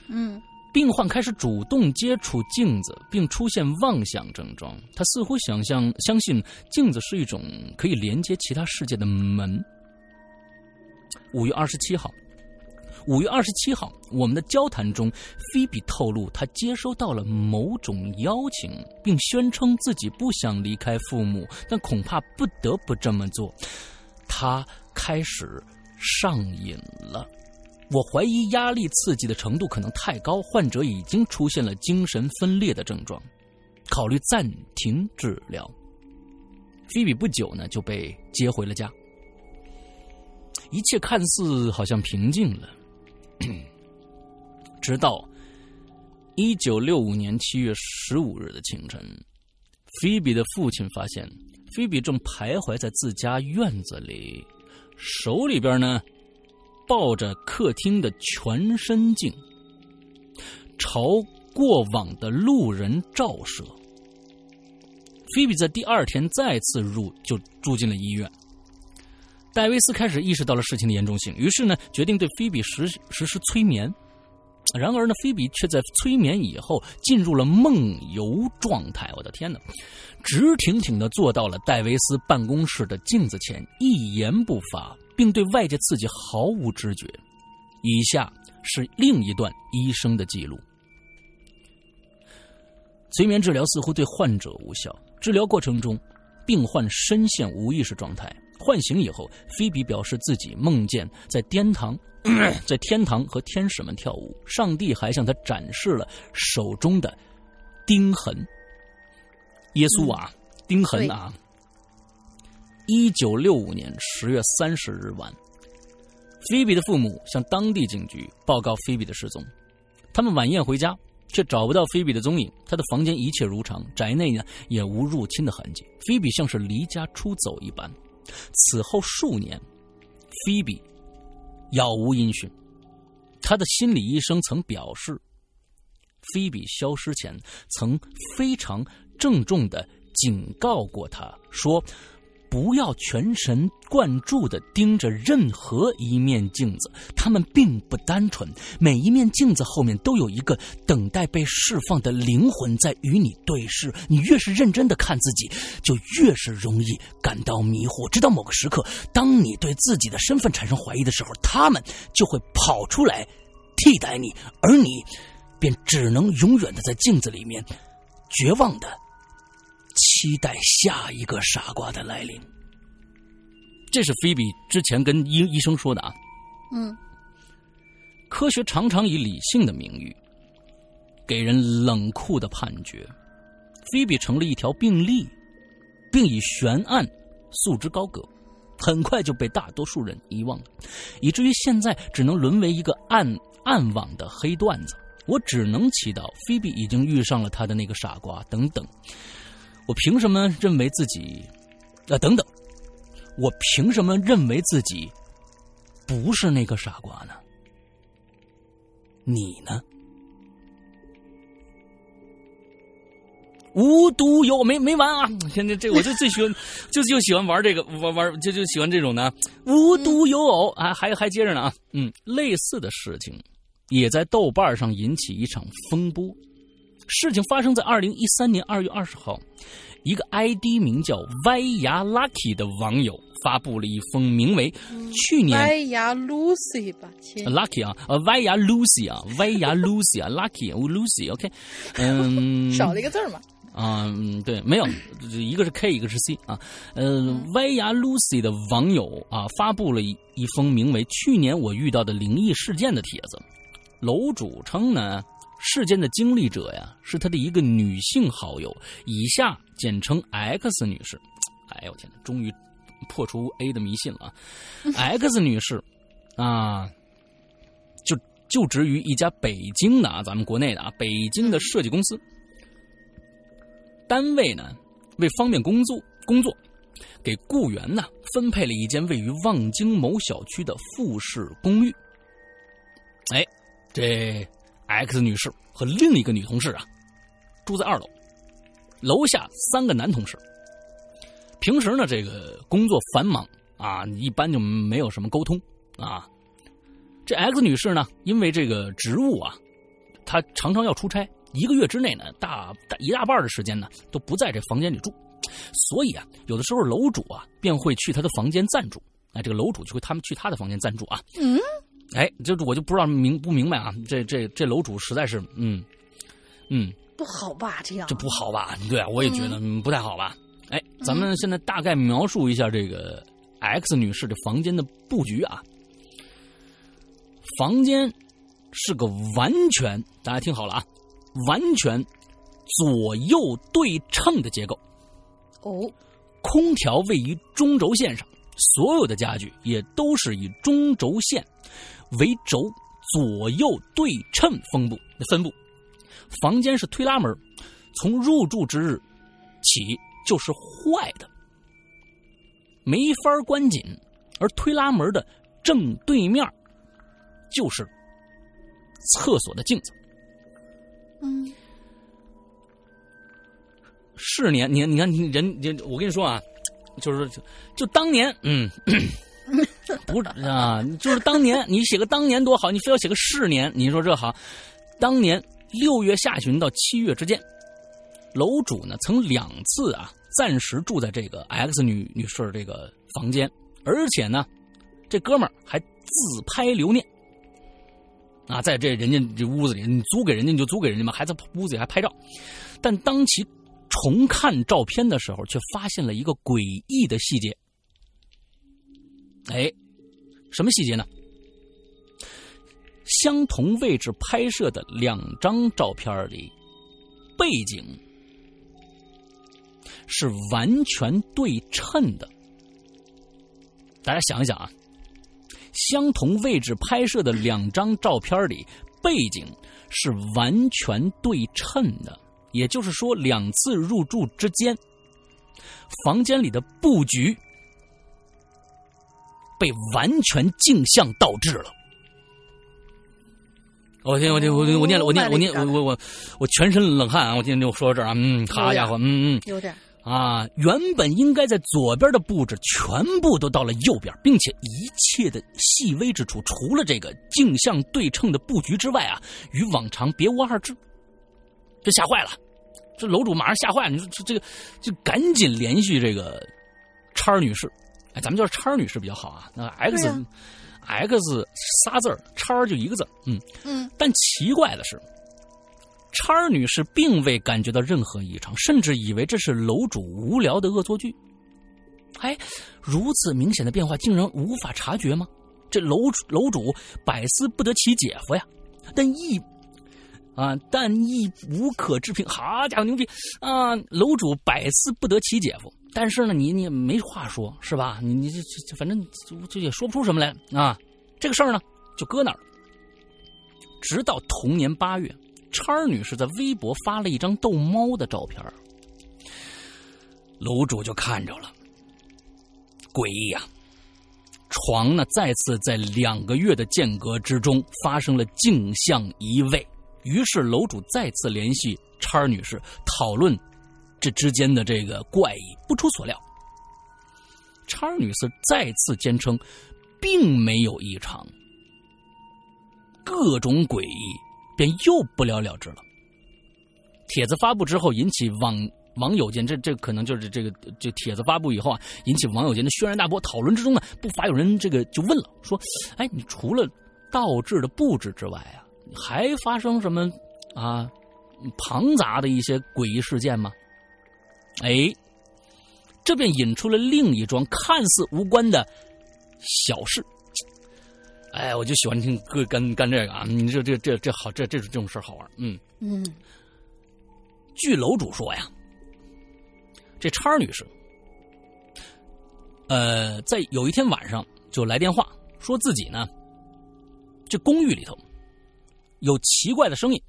嗯病患开始主动接触镜子，并出现妄想症状。他似乎想象相信镜子是一种可以连接其他世界的门。五月二十七号，五月二十七号，我们的交谈中，菲比透露她接收到了某种邀请，并宣称自己不想离开父母，但恐怕不得不这么做。他开始上瘾了。我怀疑压力刺激的程度可能太高，患者已经出现了精神分裂的症状，考虑暂停治疗。菲比不久呢就被接回了家，一切看似好像平静了，[clears throat] 直到一九六五年七月十五日的清晨，菲比的父亲发现菲比正徘徊在自家院子里，手里边呢。抱着客厅的全身镜，朝过往的路人照射。菲比在第二天再次入就住进了医院。戴维斯开始意识到了事情的严重性，于是呢，决定对菲比实实施催眠。然而呢，菲比却在催眠以后进入了梦游状态。我的天哪！直挺挺的坐到了戴维斯办公室的镜子前，一言不发。并对外界刺激毫无知觉。以下是另一段医生的记录：催眠治疗似乎对患者无效。治疗过程中，病患深陷无意识状态。唤醒以后，菲比表示自己梦见在天堂，[coughs] 在天堂和天使们跳舞。上帝还向他展示了手中的钉痕。耶稣啊，钉痕啊！一九六五年十月三十日晚，菲比的父母向当地警局报告菲比的失踪。他们晚宴回家，却找不到菲比的踪影。他的房间一切如常，宅内呢也无入侵的痕迹。菲比像是离家出走一般。此后数年，菲比杳无音讯。他的心理医生曾表示，菲比消失前曾非常郑重的警告过他说。不要全神贯注的盯着任何一面镜子，他们并不单纯。每一面镜子后面都有一个等待被释放的灵魂在与你对视。你越是认真的看自己，就越是容易感到迷惑。直到某个时刻，当你对自己的身份产生怀疑的时候，他们就会跑出来替代你，而你便只能永远的在镜子里面绝望的。期待下一个傻瓜的来临。这是菲比之前跟医医生说的啊。嗯，科学常常以理性的名誉，给人冷酷的判决。菲比成了一条病例，并以悬案束之高阁，很快就被大多数人遗忘了，以至于现在只能沦为一个暗暗网的黑段子。我只能祈祷菲比已经遇上了他的那个傻瓜。等等。我凭什么认为自己？啊，等等，我凭什么认为自己不是那个傻瓜呢？你呢？无独有没没完啊！现在这我就最喜欢，就 [laughs] 就喜欢玩这个玩玩，就就喜欢这种的。无独有偶啊，还还接着呢啊，嗯，类似的事情也在豆瓣上引起一场风波。事情发生在二零一三年二月二十号，一个 ID 名叫歪牙 Lucky 的网友发布了一封名为“去年歪牙 Lucy 吧，亲。Lucky 啊，呃，歪牙 Lucy 啊，歪牙 Lucy 啊，Lucky Lucy，OK，嗯，[laughs] 少了一个字嘛。啊，嗯，对，没有，一个是 K，一个是 C 啊，呃，歪牙 Lucy 的网友啊发布了一一封名为“去年我遇到的灵异事件”的帖子，楼主称呢。事件的经历者呀是他的一个女性好友，以下简称 X 女士。哎呦我天哪，终于破除 A 的迷信了啊！[laughs] X 女士啊，就就职于一家北京的啊，咱们国内的啊，北京的设计公司。单位呢，为方便工作工作，给雇员呢分配了一间位于望京某小区的复式公寓。哎，这 X 女士和另一个女同事啊，住在二楼，楼下三个男同事。平时呢，这个工作繁忙啊，一般就没有什么沟通啊。这 X 女士呢，因为这个职务啊，她常常要出差，一个月之内呢，大大一大半的时间呢，都不在这房间里住，所以啊，有的时候楼主啊，便会去她的房间暂住。那，这个楼主就会他们去她的房间暂住啊。嗯，哎，这我就不知道明不明白啊。这这这楼主实在是，嗯嗯，不好吧？这样这不好吧？对啊，我也觉得嗯不太好吧。哎，咱们现在大概描述一下这个 X 女士的房间的布局啊。房间是个完全，大家听好了啊，完全左右对称的结构。哦，空调位于中轴线上，所有的家具也都是以中轴线为轴，左右对称分布分布。房间是推拉门，从入住之日起就是坏的，没法关紧。而推拉门的正对面就是厕所的镜子。嗯，是年，你你看你人人，我跟你说啊，就是就就当年，嗯，[laughs] 不是啊，就是当年你写个当年多好，你非要写个是年，你说这好。当年六月下旬到七月之间，楼主呢曾两次啊暂时住在这个 X 女女士这个房间，而且呢，这哥们儿还自拍留念。啊，在这人家这屋子里，你租给人家你就租给人家嘛，还在屋子里还拍照。但当其重看照片的时候，却发现了一个诡异的细节。哎，什么细节呢？相同位置拍摄的两张照片里，背景是完全对称的。大家想一想啊，相同位置拍摄的两张照片里，背景是完全对称的。也就是说，两次入住之间，房间里的布局被完全镜像倒置了。我听！我听！我我念了，我念我念我我我我全身冷汗啊！我今天就说到这儿啊，嗯，好家伙，嗯嗯有点。啊，原本应该在左边的布置，全部都到了右边，并且一切的细微之处，除了这个镜像对称的布局之外啊，与往常别无二致。这吓坏了，这楼主马上吓坏了。你说这这个，就赶紧联系这个叉儿女士，哎，咱们叫叉儿女士比较好啊。那 X、啊、X 仨字儿，叉儿就一个字儿，嗯。嗯，但奇怪的是，叉儿女士并未感觉到任何异常，甚至以为这是楼主无聊的恶作剧。哎，如此明显的变化，竟然无法察觉吗？这楼主楼主百思不得其解夫呀，但亦啊，但亦无可置评。好家伙，牛逼啊！楼主百思不得其解夫，但是呢，你你没话说，是吧？你你这这反正就也说不出什么来啊。这个事儿呢，就搁那儿。直到同年八月，叉儿女士在微博发了一张逗猫的照片楼主就看着了，诡异呀、床呢再次在两个月的间隔之中发生了镜像移位，于是楼主再次联系叉儿女士讨论这之间的这个怪异。不出所料，叉儿女士再次坚称并没有异常，各种诡异便又不了了之了。帖子发布之后，引起网网友间这这可能就是这个这帖子发布以后啊，引起网友间的轩然大波。讨论之中呢，不乏有人这个就问了，说：“哎，你除了倒置的布置之外啊，还发生什么啊庞杂的一些诡异事件吗？”哎，这便引出了另一桩看似无关的小事。哎，我就喜欢听哥干干这个啊！你这这这这好，这这这种事儿好玩。嗯，嗯据楼主说呀，这叉儿女士，呃，在有一天晚上就来电话，说自己呢，这公寓里头有奇怪的声音，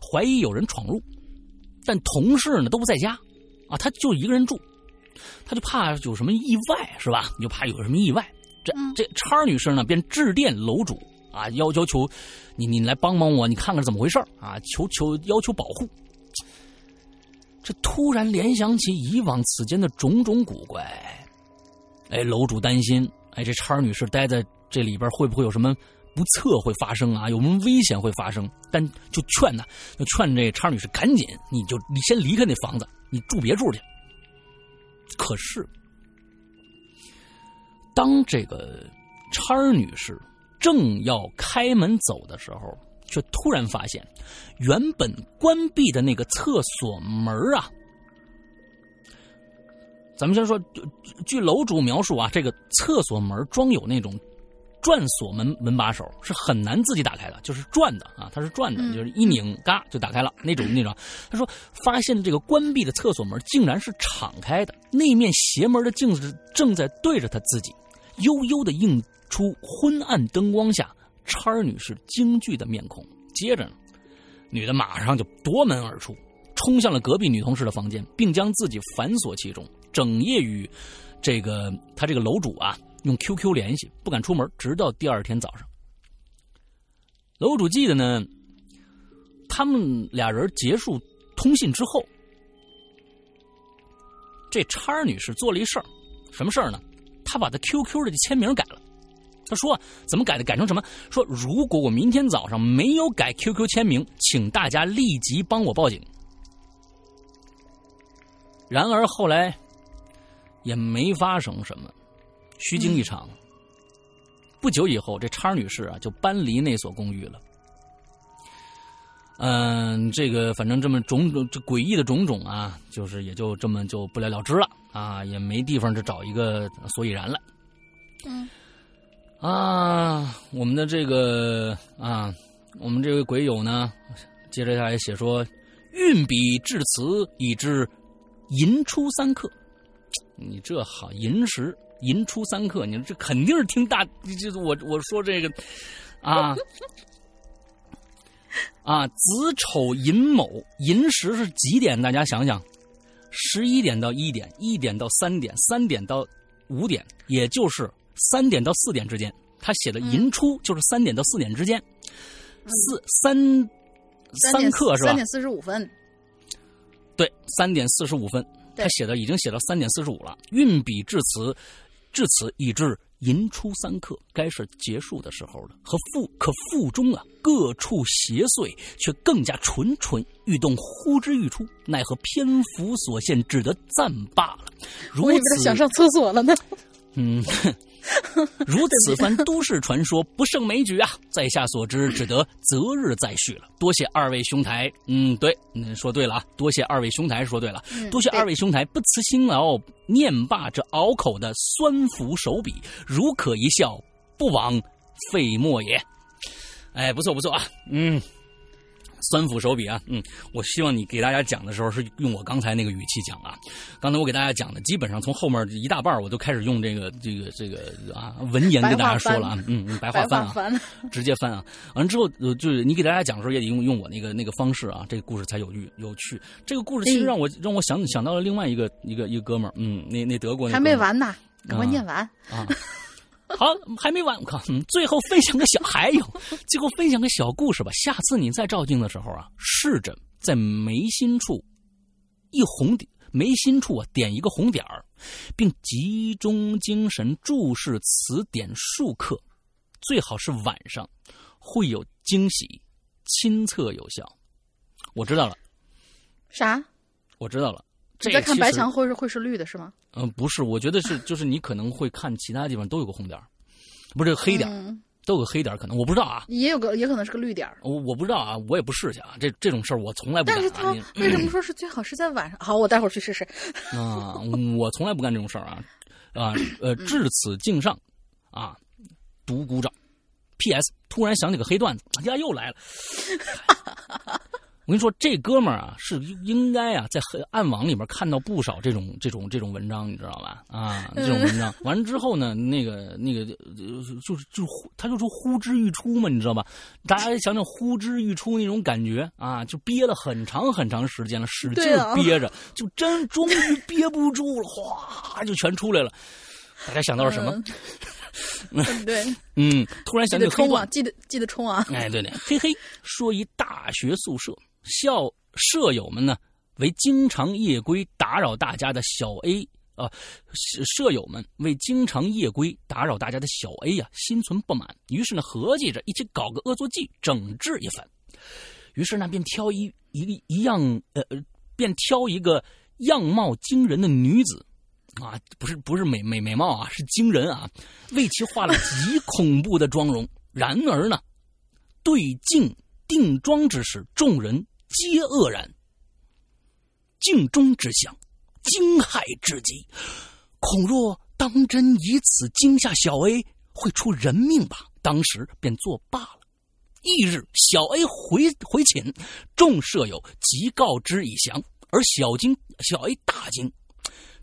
怀疑有人闯入，但同事呢都不在家，啊，他就一个人住，他就怕有什么意外，是吧？你就怕有什么意外。这嗯这叉儿女士呢，便致电楼主啊，要求求你你来帮帮我，你看看怎么回事儿啊，求求要求保护。这突然联想起以往此间的种种古怪，哎，楼主担心，哎，这叉儿女士待在这里边会不会有什么不测会发生啊？有什么危险会发生？但就劝他，就劝这叉女士赶紧，你就你先离开那房子，你住别处去。可是，当这个叉女士正要开门走的时候，却突然发现，原本关闭的那个厕所门啊，咱们先说，据楼主描述啊，这个厕所门装有那种转锁门门把手，是很难自己打开的，就是转的啊，它是转的，嗯就是一拧嘎就打开了那种那种。他说，发现这个关闭的厕所门竟然是敞开的，那面邪门的镜子正在对着他自己，悠悠的映出昏暗灯光下叉儿女士惊惧的面孔。接着呢，女的马上就夺门而出，冲向了隔壁女同事的房间，并将自己反锁其中，整夜与这个他这个楼主啊用 QQ 联系，不敢出门，直到第二天早上。楼主记得呢，他们俩人结束通信之后，这叉女士做了一事儿，什么事儿呢？她把她 QQ 的签名改了。她说：“怎么改的？改成什么？说如果我明天早上没有改 QQ 签名，请大家立即帮我报警。”然而后来也没发生什么，虚惊一场。不久以后，这叉女士啊就搬离那所公寓了。嗯，这个反正这么种种这诡异的种种啊，就是也就这么就不了了之了啊，也没地方就找一个所以然了。嗯啊，我们的这个啊，我们这位鬼友呢，接着下来写说，运笔至此已至寅初三刻。你这好寅时寅初三刻，你这肯定是听大，[laughs] 就是我我说这个啊啊，子丑寅卯，寅时是几点？大家想想，十一点到一点，一点到三点，三点到五点，也就是三点到四点之间。他写的寅初就是三点到四点之间，四三三刻是吧三？点四十五分。对，三点四十五分，他写的已经写到三点四十五了。运笔至此，至此已至寅初三刻，该是结束的时候了。和腹可腹中啊各处邪祟却更加蠢蠢欲动，呼之欲出，奈何篇幅所限，只得暂罢了。如我以为他此想上厕所了呢。嗯，[laughs] 如此番都市传说不胜枚举啊！在下所知，只得择日再续了。多谢二位兄台，嗯，对，嗯，说对了啊，多谢二位兄台，说对了，嗯多谢二位兄台不辞辛劳念罢这拗口的酸腐手笔，如可一笑，不枉费墨也。哎，不错不错啊，嗯。酸腐手笔啊，嗯，我希望你给大家讲的时候是用我刚才那个语气讲啊。刚才我给大家讲的，基本上从后面一大半我都开始用这个这个这个啊文言跟大家说了啊，嗯嗯，白话翻啊，翻，直接翻啊。完了之后，呃，就是你给大家讲的时候也得用用我那个那个方式啊，这个故事才有趣有趣。这个故事其实嗯让我让我想想到了另外一个一个一个哥们儿，嗯，那那德国那还没完呢，赶快啊念完。啊。[laughs] [laughs] 好，还没完，我靠！嗯，最后分享个小，还有，最后分享个小故事吧。下次你再照镜的时候啊，试着在眉心处一红点，眉心处啊点一个红点儿，并集中精神注视此点数刻，最好是晚上，会有惊喜，亲测有效。我知道了，啥？我知道了。这你在看白墙会是会是绿的是吗？嗯、不是，我觉得是，就是你可能会看其他地方都有个红点儿，不是黑点儿，嗯，都有个黑点儿，可能我不知道啊，也有个也可能是个绿点儿。我我不知道啊，我也不试去啊，这这种事儿我从来不。但是他为什么说是最好是在晚上？好，我待会儿去试试。啊，我从来不干这种事儿啊，啊，呃，至此敬上，啊，独孤掌。P.S. 突然想起个黑段子，哎呀，又来了。[laughs] 我跟你说，这哥们儿啊，是应该啊，在暗网里面看到不少这种这种这种文章，你知道吧？啊，这种文章完了之后呢，那个那个就是就是他就说呼之欲出嘛，你知道吧？大家想想呼之欲出那种感觉啊，就憋了很长很长时间了，使劲憋着，就真终于憋不住了，哗就全出来了。大家想到了什么？嗯对，[laughs] 嗯，突然想起冲啊，记得记得冲啊！哎，对对，嘿嘿，说一大学宿舍校舍友们呢，为经常夜归打扰大家的小 A 啊，舍友们为经常夜归打扰大家的小 A 呀，心存不满，于是呢，合计着一起搞个恶作剧，整治一番。于是呢，便挑一一个一样呃呃，便挑一个样貌惊人的女子。啊，不是不是美美美貌啊，是惊人啊！为其画了极恐怖的妆容。然而呢，对镜定妆之时，众人皆愕然。镜中之相，惊骇至极。恐若当真以此惊吓小 A，会出人命吧？当时便作罢了。翌日，小 A 回回寝，众舍友即告知已详，而小惊小 A 大惊。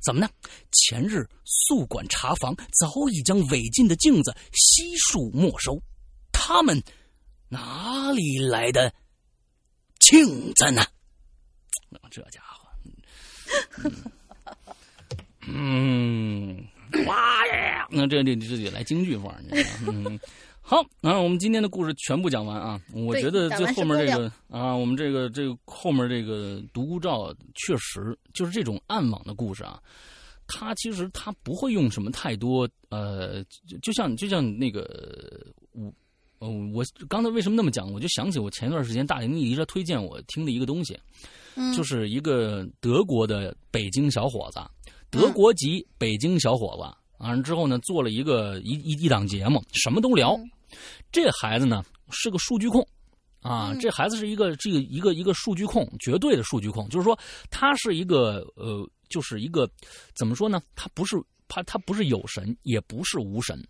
怎么呢？前日宿管查房，早已将违禁的镜子悉数没收。他们哪里来的镜子呢？这家伙，嗯，哇呀！那这这这得来京剧范儿，嗯。好，那我们今天的故事全部讲完啊！我觉得最后面这个 [laughs] 啊，我们这个这个后面这个独孤照确实就是这种暗网的故事啊。他其实他不会用什么太多呃，就像就像那个我呃我刚才为什么那么讲？我就想起我前一段时间大林一直推荐我听的一个东西，就是一个德国的北京小伙子，德国籍北京小伙子，完了之后呢，做了一个一一一档节目，什么都聊。这孩子呢是个数据控，啊，这孩子是一个这个一个一个数据控，绝对的数据控。就是说，他是一个呃，就是一个怎么说呢？他不是他他不是有神，也不是无神。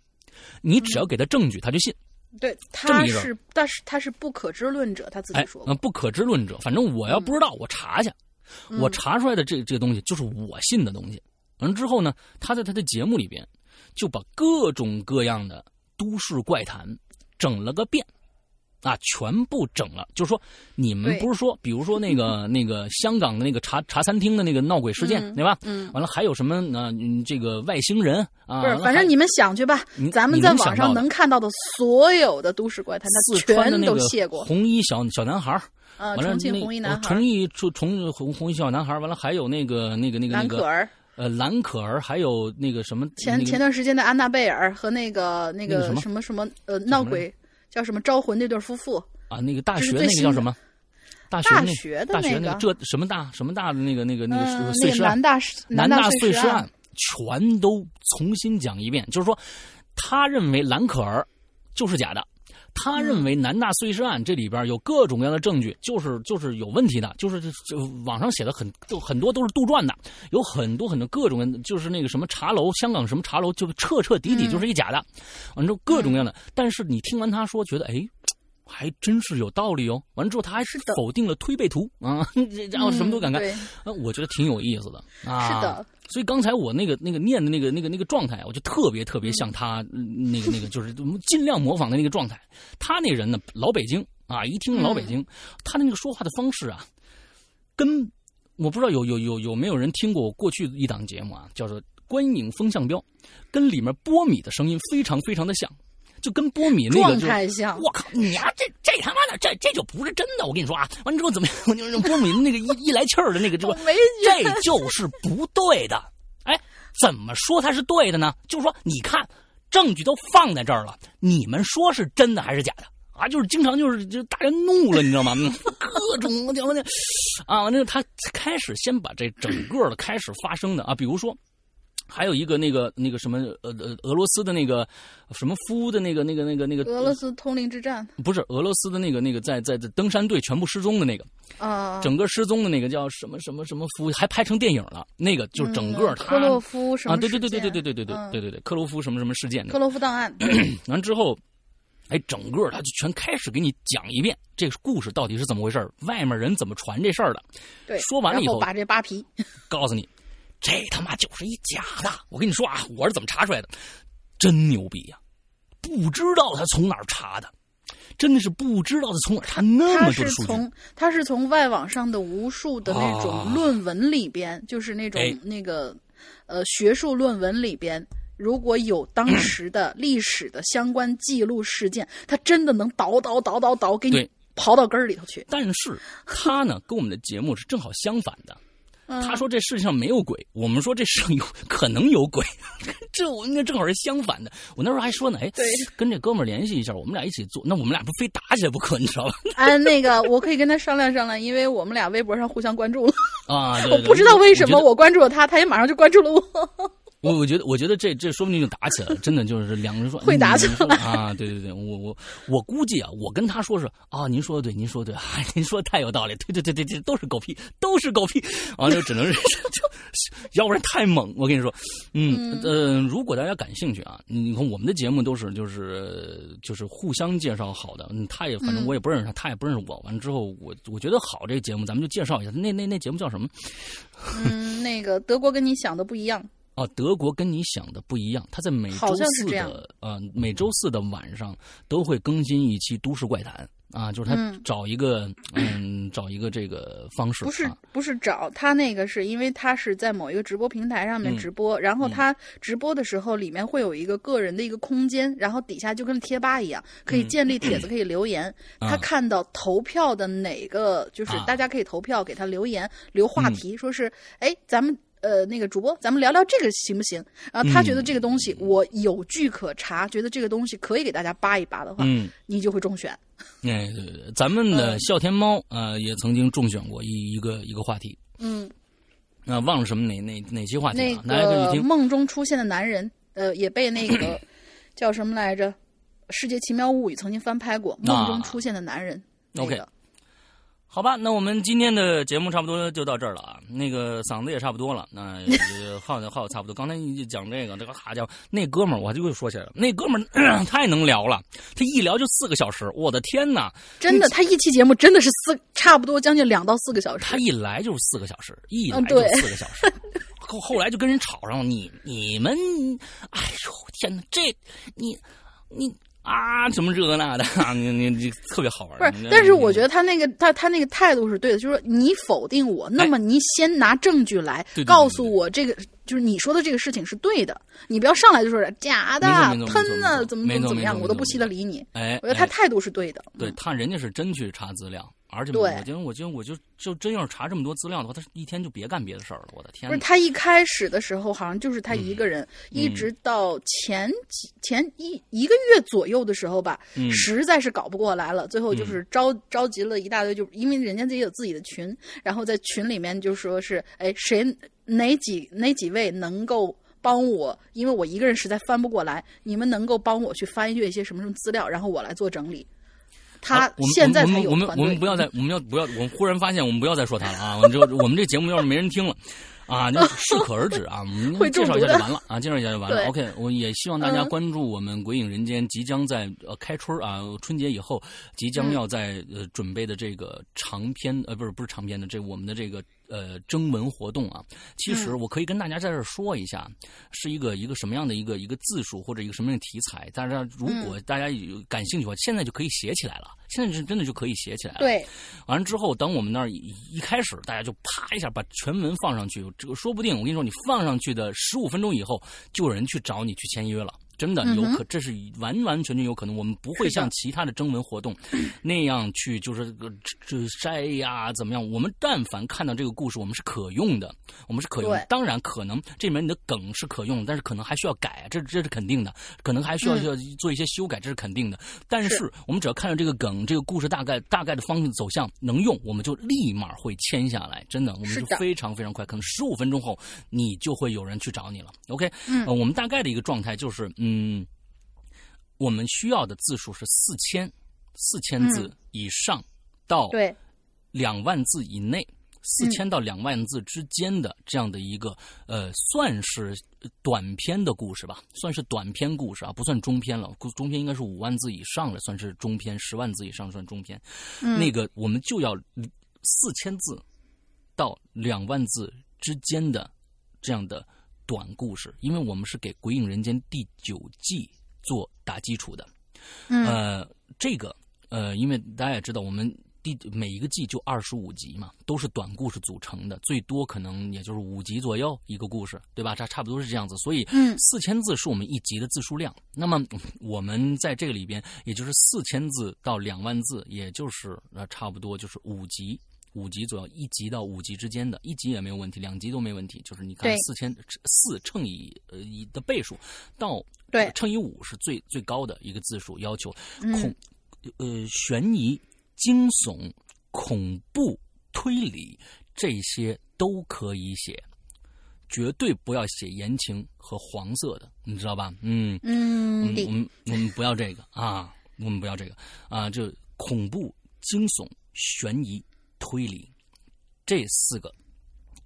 你只要给他证据，他就信。对，他是，但是他是不可知论者，他自己说。嗯，不可知论者。反正我要不知道，我查去，我查出来的这这个东西就是我信的东西。完了之后呢，他在他的节目里边就把各种各样的。都市怪谈，整了个遍，啊，全部整了。就是说，你们不是说，比如说那个 [laughs] 那个香港的那个茶茶餐厅的那个闹鬼事件，对吧？嗯。完了，还有什么呢？这个外星人啊？不是，反正你们想去吧。咱们在网上能看到的所有的都市怪谈，他全都谢过。红衣小小男孩啊，重庆红衣男孩重庆重重红红衣小男孩完了，还有那个那个那个那个。呃，蓝可儿还有那个什么？前前段时间的安娜贝尔和那个那个什么什么呃闹鬼叫什么招魂那对夫妇啊，那个大学那个叫什么？大学大学那个这什么大什么大的那个那个那个碎尸案？南大南大碎尸案全都重新讲一遍，就是说，他认为蓝可儿就是假的。他认为南大碎尸案这里边有各种各样的证据，就是就是有问题的，就是就网上写的很就很多都是杜撰的，有很多很多各种就是那个什么茶楼，香港什么茶楼，就彻彻底底就是一假的，完之后各种各样的。但是你听完他说，觉得哎，还真是有道理哦。完了之后他还是否定了推背图啊，[laughs] 然后什么都敢干，啊，我觉得挺有意思的啊。是的。所以刚才我那个那个念的那个那个那个状态，我就特别特别像他那个那个，就是尽量模仿的那个状态。他那人呢，老北京啊，一听老北京，他的那个说话的方式啊，跟我不知道有有有有没有人听过我过去一档节目啊，叫做《观影风向标》，跟里面波米的声音非常非常的像。就跟波米那个就，我靠，你呀，这这他妈的，这这就不是真的。我跟你说啊，完之后怎么样？[laughs] 就波米那个一一来气儿的那个，这个这就是不对的。哎，怎么说他是对的呢？就是说，你看证据都放在这儿了，你们说是真的还是假的啊？就是经常就是就大人怒了，你知道吗？各种讲的啊，完了他开始先把这整个的开始发生的啊，比如说。还有一个那个那个什么呃呃俄罗斯的那个什么夫的那个那个那个那个俄罗斯通灵之战不是俄罗斯的那个那个在在在登山队全部失踪的那个，啊，整个失踪的那个叫什么什么什么夫，还拍成电影了。那个就是整个他嗯科洛夫什么啊，对对对对对对对对对嗯对对对，克洛夫什么什么事件的科。洛夫档案，[clears throat] 完之后，哎，整个他就全开始给你讲一遍这个故事到底是怎么回事儿外面人怎么传这事儿的。对，说完了以后后把这扒皮，告诉你，这他妈就是一假的。我跟你说啊，我是怎么查出来的，真牛逼呀、不知道他从哪儿查的，真的是不知道他从哪儿查那他是么多的数据。从他是从外网上的无数的那啊种论文里边，就是那种哎那个呃学术论文里边。如果有当时的历史的相关记录事件，他真的能倒倒倒倒倒给你刨到根儿里头去。但是他呢，跟我们的节目是正好相反的。嗯他说这世界上没有鬼，我们说这世上有可能有鬼，[laughs] 这我们正好是相反的。我那时候还说呢，哎，对跟这哥们儿联系一下，我们俩一起做，那我们俩不非打起来不可，你知道吧？[laughs] 哎，那个我可以跟他商量商量，因为我们俩微博上互相关注了。啊，对对 [laughs] 我不知道为什么我我关注了他，他也马上就关注了我。我我觉得，我觉得这这说不定就打起来了，真的就是两个人说会打起来啊！对对对，我我我估计啊，我跟他说是啊，您说的对，您说的对，啊，[laughs] 您说的太有道理，对对对对对，都是狗屁，都是狗屁，完了就只能是 [laughs] 就，要不然太猛。我跟你说，嗯呃，如果大家感兴趣啊，你看我们的节目都是就是就是互相介绍好的，嗯，他也反正我也不认识他，他也不认识我。完了之后，我我觉得好这个节目，咱们就介绍一下。那那那节目叫什么？[laughs] 嗯，那个德国跟你想的不一样。哦，德国跟你想的不一样，他在每好周四的呃每周四的晚上都会更新一期《都市怪谈》啊，就是他嗯。找一个嗯 [clears throat] 找一个这个方式不是啊。不是找他那个，是因为他是在某一个直播平台上面嗯。直播，然后他直播的时候里面会有一个个人的一个空间，然后底下就跟贴吧一样，可以建立帖子，可以留言。他看到投票的哪个，就是啊。大家可以投票给他留言留话嗯。题，说是哎咱们。呃，那个主播，咱们聊聊这个行不行？然后他觉得这个东西我有据可查，觉得这个东西可以给大家扒一扒的话，嗯，你就会中选。哎对对对，咱们的嗯笑天猫呃也曾经中选过一一个一个话题，嗯，啊、忘了什么哪哪哪期话题那个听。梦中出现的男人，呃，也被那个 [clears throat] 叫什么来着，《世界奇妙物语》曾经翻拍过《梦中出现的男人》OK 个。好吧，那我们今天的节目差不多就到这儿了啊。那个嗓子也差不多了，那呃耗的耗的差不多。刚才你就讲这个，这个好家伙，那哥们儿我就又说起来了，那哥们儿、呃太能聊了，他一聊就四个小时，我的天哪！真的，他一期节目真的是四，差不多将近两到四个小时他。一来就是四个小时，一来就四个小时，后后来就跟人吵上了。你你们，哎呦天哪，这你你啊什么这个那的，[laughs] 你你你特别好玩。不是，但是我觉得他那个他他那个态度是对的，就是说你否定我，那么你先拿证据来告诉我这个，就是你说的这个事情是对的，你不要上来就说假的喷的怎么怎么怎么样，我都不稀得理你。哎，我觉得他哎态度是对的。嗯对他，人家是真去查资料，而且对我觉得，我觉得，我就就真要是查这么多资料的话，他一天就别干别的事儿了。我的天哪！不是他一开始的时候好像就是他一个人，嗯一直到前几前一一个月左右的时候吧，嗯实在是搞不过来了，最后就是召、召集了一大堆，就因为人家自己有自己的群，然后在群里面就说是，哎，谁哪几哪几位能够。帮我，因为我一个人实在翻不过来，你们能够帮我去翻阅一些什么什么资料，然后我来做整理。他现在才我们我们我们不要再我们要不要我们忽然发现我们不要再说他了啊！我们就我们这节目要是没人听了。啊，就适可而止啊！我们会介绍一下就完了啊，介绍一下就完了。OK，我也希望大家嗯关注我们《鬼影人间》即将在呃开春啊，春节以后即将嗯要在呃准备的这个长篇呃不是不是长篇的这我们的这个呃征文活动啊。其实嗯我可以跟大家在这儿说一下，是一个一个什么样的一个一个字数或者一个什么样的题材。大家如果嗯大家有感兴趣的话，现在就可以写起来了。现在是真的就可以写起来了。对，完了之后，等我们那儿一一开始，大家就啪一下把全文放上去，这个说不定我跟你说，你放上去的十五分钟以后，就有人去找你去签约了真的有可，这是完完全全有可能。我们不会像其他的征文活动 [clears throat] 那样去就是这筛呀怎么样。我们但凡看到这个故事，我们是可用的，我们是可用的。当然，可能这里面你的梗是可用，但是可能还需要改，这这是肯定的。可能还需要需要做一些修改，这是肯定的。但是是我们只要看到这个梗，这个故事大概大概的方向走向能用，我们就立马会签下来。真的，我们就非常非常快，可能十五分钟后你就会有人去找你了。OK，嗯呃，我们大概的一个状态就是，嗯，我们需要的字数是四千，四千字嗯以上到对，两万字以内，四千到两万字之间的这样的一个呃，算是短篇的故事吧，算是短篇故事啊，不算中篇了。中篇应该是五万字以上的，算是中篇；十万字以上算中篇。嗯那个我们就要四千字到两万字之间的这样的短故事，因为我们是给《鬼影人间》第九季做打基础的。嗯呃，这个呃，因为大家也知道，我们第每一个季就二十五集嘛，都是短故事组成的，最多可能也就是五集左右一个故事，对吧？差差不多是这样子，所以嗯四千字是我们一集的字数量。那么嗯我们在这个里边，也就是四千字到两万字，也就是呃差不多就是五集。五级左右，一级到五级之间的，一级也没有问题，两级都没问题。就是你看四千四乘以呃一的倍数，到对乘以五是最最高的一个字数要求。嗯恐呃悬疑、惊悚、恐怖、推理这些都可以写，绝对不要写言情和黄色的，你知道吧？嗯，嗯我们我们我们不要这个啊，我们不要这个啊，就恐怖、惊悚、悬疑、推理这四个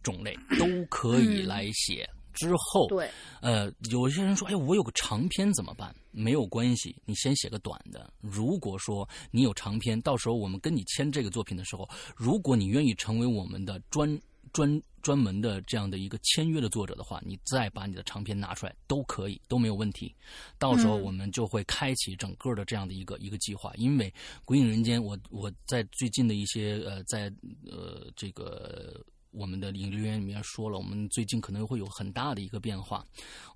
种类都可以嗯来写。之后，对，呃，有些人说，哎，我有个长篇怎么办？没有关系，你先写个短的。如果说你有长篇，到时候我们跟你签这个作品的时候，如果你愿意成为我们的专专专门的这样的一个签约的作者的话，你再把你的长篇拿出来都可以，都没有问题。到时候我们就会开启整个的这样的一个一个计划，因为《鬼影人间》我，我在最近的一些呃，在呃这个。我们的影留言里面说了，我们最近可能会有很大的一个变化，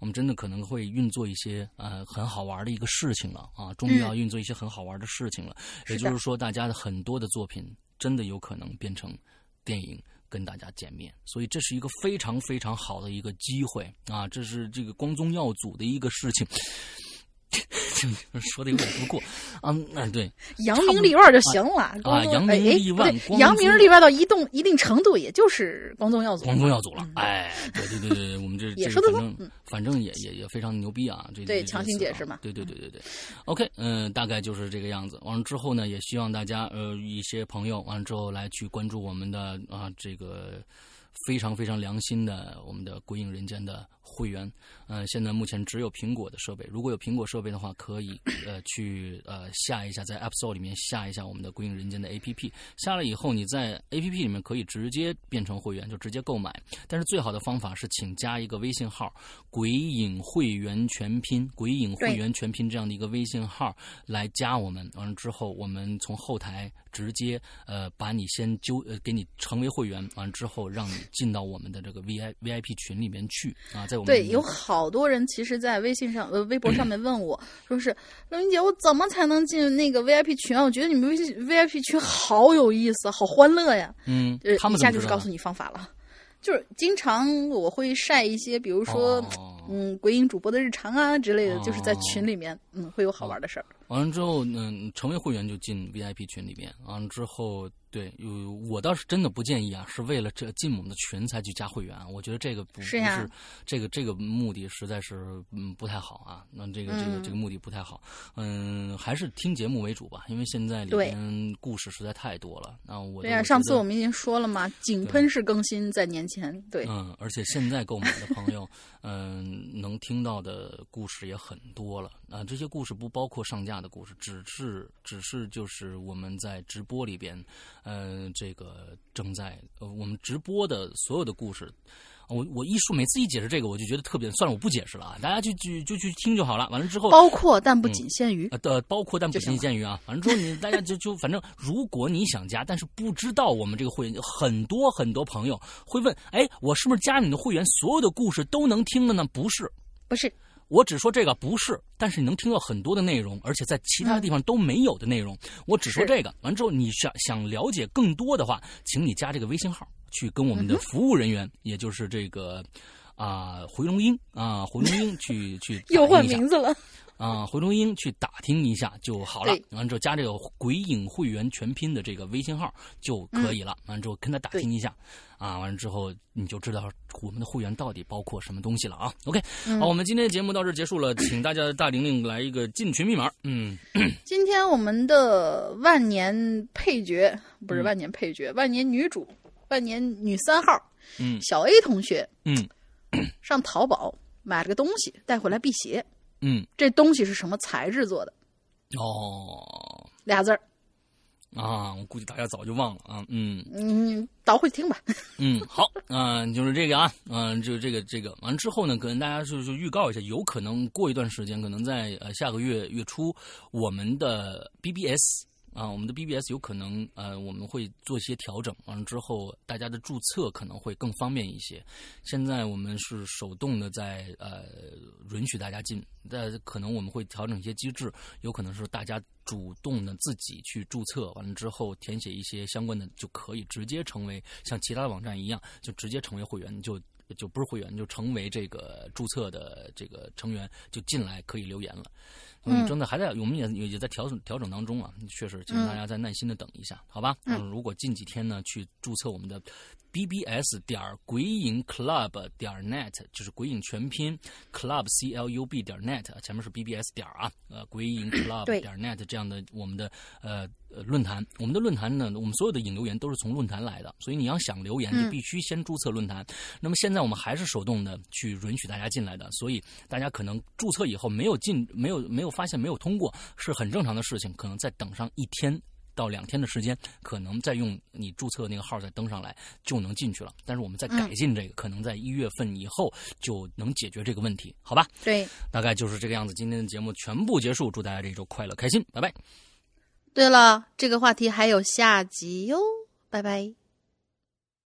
我们真的可能会运作一些呃很好玩的一个事情了啊，终于要运作一些很好玩的事情了。也就是说，大家的很多的作品真的有可能变成电影跟大家见面，所以这是一个非常非常好的一个机会啊！这是这个光宗耀祖的一个事情。[laughs] 说的有点不过，嗯，哎，对，扬名立万就行了。啊扬名立万扬名立万到一定一定程度，也就是光宗耀祖。光宗耀祖了，哎，对对对对，我们这这也说得通个反正也也也非常牛逼啊，这这对强行解释嘛。对对对对对，OK，嗯、大概就是这个样子。完了之后呢，也希望大家呃一些朋友完了之后来去关注我们的啊这个非常非常良心的我们的鬼影人间的会员。呃，现在目前只有苹果的设备，如果有苹果设备的话，可以呃去呃下一下，在 App Store 里面下一下我们的鬼影人间的 APP。下了以后，你在 APP 里面可以直接变成会员，就直接购买。但是最好的方法是，请加一个微信号“鬼影会员全拼”，“鬼影会员全拼”这样的一个微信号来加我们。完了之后，我们从后台直接呃把你先揪呃给你成为会员，完了之后让你进到我们的这个 V I V I P 群里面去啊，在我们对，有好多人其实，在微信上、呃微博上面问我，说是刘云姐，我怎么才能进那个 VIP 群啊？我觉得你们微信 VIP 群好有意思，好欢乐呀！嗯呃，，他们一下就是告诉你方法了，就是经常我会晒一些，比如说、哦嗯鬼影主播的日常啊之类的，就是在哦群里面，嗯，会有好玩的事儿。完了之后，嗯，成为会员就进 VIP 群里面。完了之后，对，有我倒是真的不建议啊，是为了这进我们的群才去加会员啊。我觉得这个不是这个这个目的实在是嗯不太好啊。那这个这个嗯这个目的不太好。嗯，还是听节目为主吧，因为现在里对边故事实在太多了。那我对呀、呀，上次我们已经说了嘛，井喷式更新在年前，对，嗯，而且现在购买的朋友，嗯，能听到的故事也很多了。啊、这些故事不包括上架的故事，只是只是就是我们在直播里边，呃，这个正在呃我们直播的所有的故事。我我一说，每次一解释这个，我就觉得特别算了，我不解释了啊，大家就就就去听就好了。完了之后，包括但不仅限于。呃的包括但不仅限于啊，反正之后你大家就就反正，如果你想加，但是不知道我们这个会员，很多很多朋友会问，哎，我是不是加你的会员，所有的故事都能听了呢？不是，不是，我只说这个不是，但是你能听到很多的内容，而且在其他地方都没有的内容。我只说这个，完之后你想想了解更多的话，请你加这个微信号，去跟我们的服务人员，也就是这个啊、回龙英啊、回龙英去 [laughs] 去打又换名字了。啊，回龙英去打听一下就好了。完之后加这个“鬼影会员全拼”的这个微信号就可以了。完之后跟他打听一下，啊，完了之后你就知道我们的会员到底包括什么东西了啊。OK，好，我们今天的节目到这结束了，请大家大玲玲来一个进群密码。嗯，[coughs] 今天我们的万年配角不是万年配角，万年女主，万年女三号，嗯。小 A 同学嗯。[coughs] 上淘宝买了个东西带回来辟邪，嗯，这东西是什么材质做的？哦。俩字儿，啊，我估计大家早就忘了啊。嗯嗯，倒回去听吧。[laughs] 嗯，好，嗯、就是这个啊，嗯、就是这个这个。完之后呢，跟大家就是预告一下，有可能过一段时间，可能在呃下个月月初，我们的 BBS 啊，我们的 BBS 有可能呃我们会做一些调整，完了之后大家的注册可能会更方便一些。现在我们是手动的在呃允许大家进，但可能我们会调整一些机制，有可能是大家主动的自己去注册，完了之后填写一些相关的，就可以直接成为像其他的网站一样，就直接成为会员，就就不是会员，就成为这个注册的这个成员，就进来可以留言了。嗯，真的还在，我们也也也在调整调整当中啊，确实，请大家再耐心的等一下，好吧？嗯，如果近几天呢去注册我们的 bbs 点儿鬼影 club 点儿 net，就是鬼影全拼 club c l u b 点儿 net，前面是 bbs 点儿啊，呃，鬼影 club 点儿 net 这样的我们的呃呃论坛，我们的论坛呢，我们所有的引流言都是从论坛来的，所以你要想留言，你必须先注册论坛。那么现在我们还是手动的去允许大家进来的，所以大家可能注册以后没有进，没有没有发现没有通过，是很正常的事情，可能再等上一天。到两天的时间，可能再用你注册那个号再登上来就能进去了。但是我们再改进这个，可能在一月份以后就能解决这个问题，好吧？对，大概就是这个样子。今天的节目全部结束，祝大家这一周快乐开心，拜拜。对了，这个话题还有下集哟，拜拜。